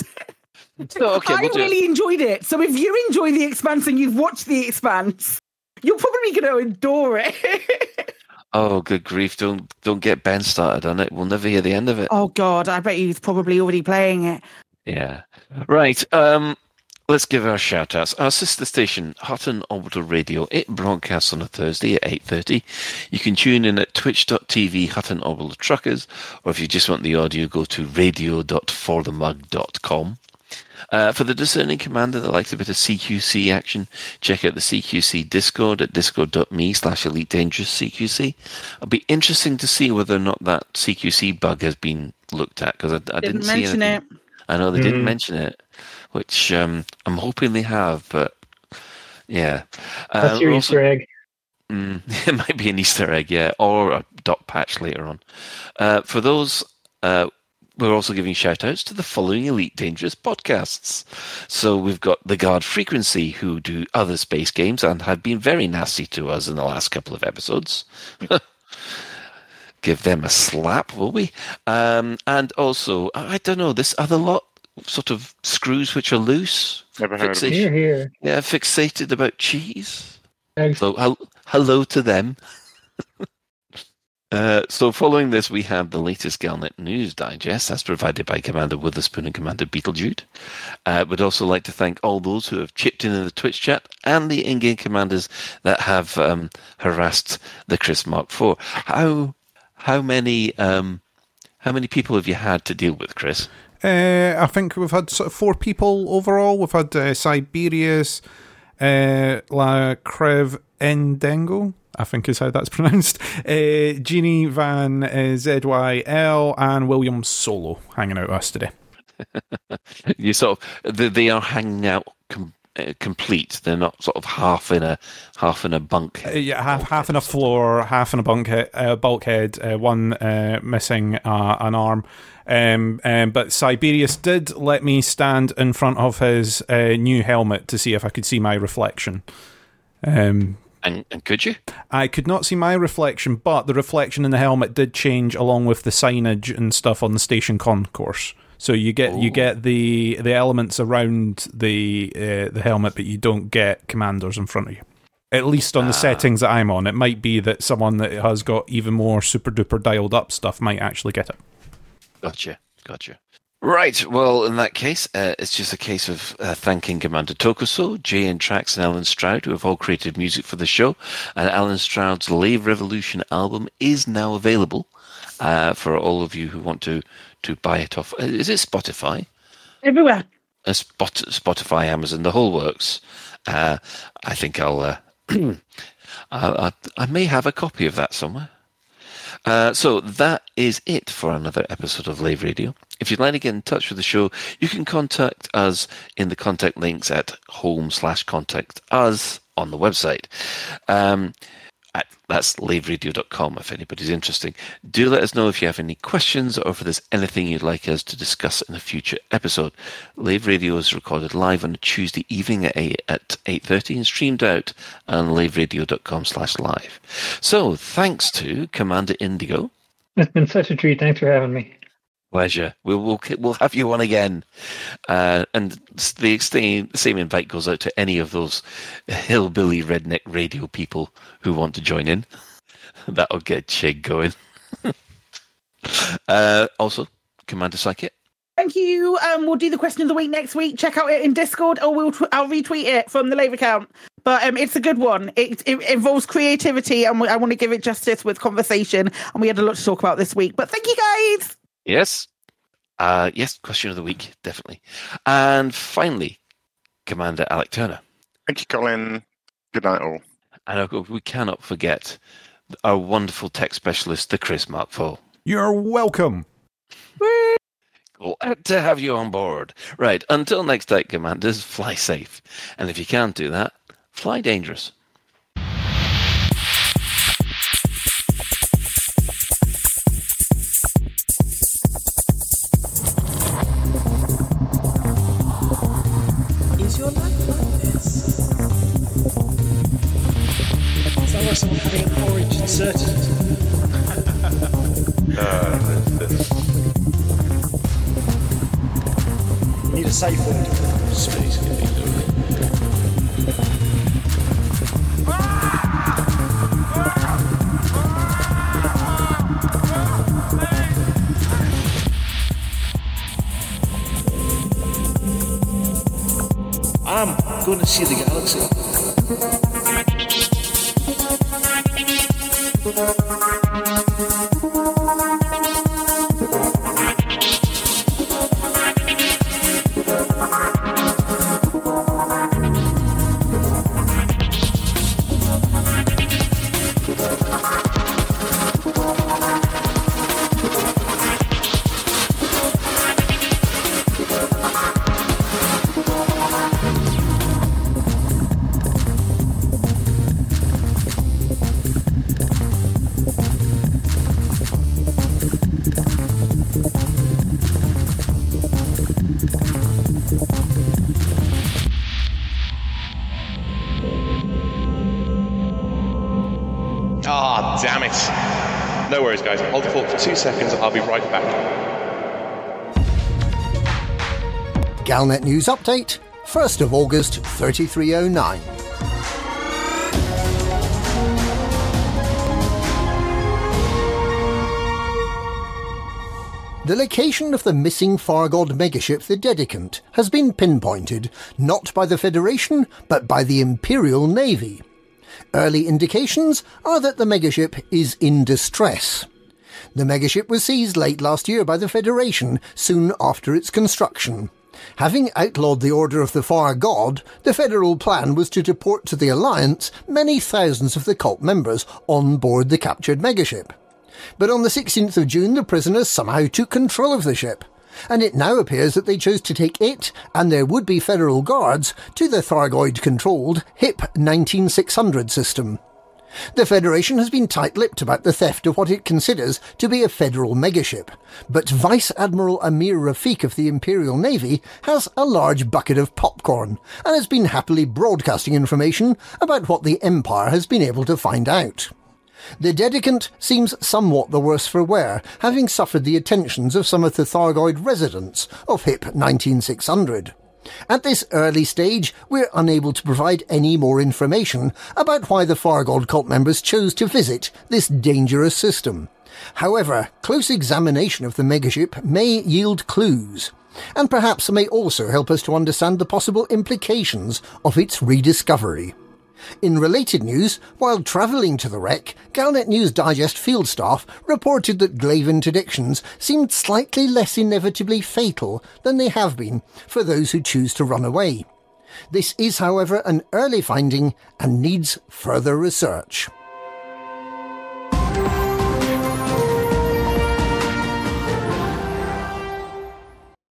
okay, I we'll do it. really enjoyed it. So if you enjoy the Expanse and you've watched the Expanse, you're probably going to adore it. Oh, good grief! Don't don't get Ben started on it. We'll never hear the end of it. oh God, I bet he's probably already playing it. Yeah. Right. Um, let's give our shout outs. Our sister station, Hutton Orbital Radio, it broadcasts on a Thursday at 8.30. You can tune in at twitch.tv Hutton Orbital Truckers, or if you just want the audio, go to radio.forthemug.com. Uh, for the discerning commander that likes a bit of CQC action, check out the CQC Discord at discord.me slash elite dangerous CQC. It'll be interesting to see whether or not that CQC bug has been looked at because I, I didn't, Didn't mention anything. it. I know they didn't Mhm. mention it, which um, I'm hoping they have, but yeah. That's Uh, your we're Easter egg. Mm, it might be an Easter egg, yeah, or a dot patch later on. Uh, for those, uh, we're also giving shout outs to the following Elite Dangerous podcasts. So we've got The Guard Frequency, who do other space games and have been very nasty to us in the last couple of episodes. Give them a slap, will we? Um, and also, I don't know, this other lot, sort of screws which are loose. Never heard of Fixation- Here, here. Yeah, fixated about cheese. Thanks. So hel- hello to them. uh, so following this, we have the latest Galnet News Digest, as provided by Commander Witherspoon and Commander Beetlejude. Uh, would also like to thank all those who have chipped in in the Twitch chat and the in-game commanders that have um, harassed the Chris Mark IV. How how many um, how many people have you had to deal with, Chris? Uh, I think we've had sort of four people overall. We've had uh, Siberius, uh, La Crev Endengo, I think is how that's pronounced, uh, Jeannie Van uh, ZYL, and William Solo hanging out with us today. you sort of they, they are hanging out com- uh, complete. They're not sort of half in a half in a bunk. Uh, yeah, half half in a floor, half in a bunkhead, uh, bulkhead, uh, one uh, missing uh, an arm. Um, um, but Siberius did let me stand in front of his uh, new helmet to see if I could see my reflection. Um, And, and could you? I could not see my reflection, but the reflection in the helmet did change along with the signage and stuff on the station concourse. So you get you get the the elements around the uh, the helmet, but you don't get commanders in front of you. At least on the settings that I'm on, it might be that someone that has got even more super duper dialed up stuff might actually get it. Gotcha, gotcha. Right. Well, in that case, uh, it's just a case of uh, thanking Commander Tokuso, Jay and Trax, and Allen Stroud, who have all created music for the show. And Allen Stroud's Lave Revolution album is now available uh, for all of you who want to to buy it off. uh, Is it Spotify? Everywhere. uh, Spot, Spotify, Amazon, the whole works. Uh, I think I'll, uh, I, I, I may have a copy of that somewhere. Uh, so that is it for another episode of Lave Radio. If you'd like to get in touch with the show, you can contact us in the contact links at home slash contact us on the website. Um, at, that's laveradio.com if anybody's interested. Do let us know if you have any questions or if there's anything you'd like us to discuss in a future episode. Lave Radio is recorded live on a Tuesday evening at 8, at 8.30 and streamed out on laveradio.com slash live. So thanks to Commander Indigo. It's been such a treat. Thanks for having me. Pleasure. We'll we'll, we'll have you on again, uh, and the same, same invite goes out to any of those hillbilly redneck radio people who want to join in. That'll get Chig going. uh, also, Commander Psykit. Thank you. Um, we'll do the question of the week next week. Check out it in Discord, or we'll tw- I'll retweet it from the Labour account. But um, it's a good one. It, it involves creativity, and I want to give it justice with conversation. And we had a lot to talk about this week. But thank you, guys. Yes. Uh, yes, question of the week, definitely. And finally, Commander Alec Turner. Thank you, Colin. Good night, all. And of course, we cannot forget our wonderful tech specialist, the Chris Mark Full. You're welcome. Glad to have you on board. Right, until next time, Commanders, fly safe. And if you can't do that, fly dangerous. Two seconds. I'll be right back. Galnet News Update, 1st of August 3309. The location of the missing Fargod megaship, the Dedicant, has been pinpointed not by the Federation but by the Imperial Navy. Early indications are that the megaship is in distress. The megaship was seized late last year by the Federation soon after its construction. Having outlawed the Order of the Far God, the federal plan was to deport to the Alliance many thousands of the cult members on board the captured megaship. But on the 16th of June, the prisoners somehow took control of the ship, and it now appears that they chose to take it and their would-be federal guards to the Thargoid-controlled HIP 19600 system. The Federation has been tight-lipped about the theft of what it considers to be a federal megaship, but Vice Admiral Amir Rafiq of the Imperial Navy has a large bucket of popcorn and has been happily broadcasting information about what the Empire has been able to find out. The Dedicant seems somewhat the worse for wear, having suffered the attentions of some of the Thargoid residents of HIP 19600. At this early stage, we're unable to provide any more information about why the Fargod cult members chose to visit this dangerous system. However, close examination of the megaship may yield clues, and perhaps may also help us to understand the possible implications of its rediscovery. In related news, while travelling to the wreck, Galnet News Digest field staff reported that glaive interdictions seemed slightly less inevitably fatal than they have been for those who choose to run away. This is, however, an early finding and needs further research.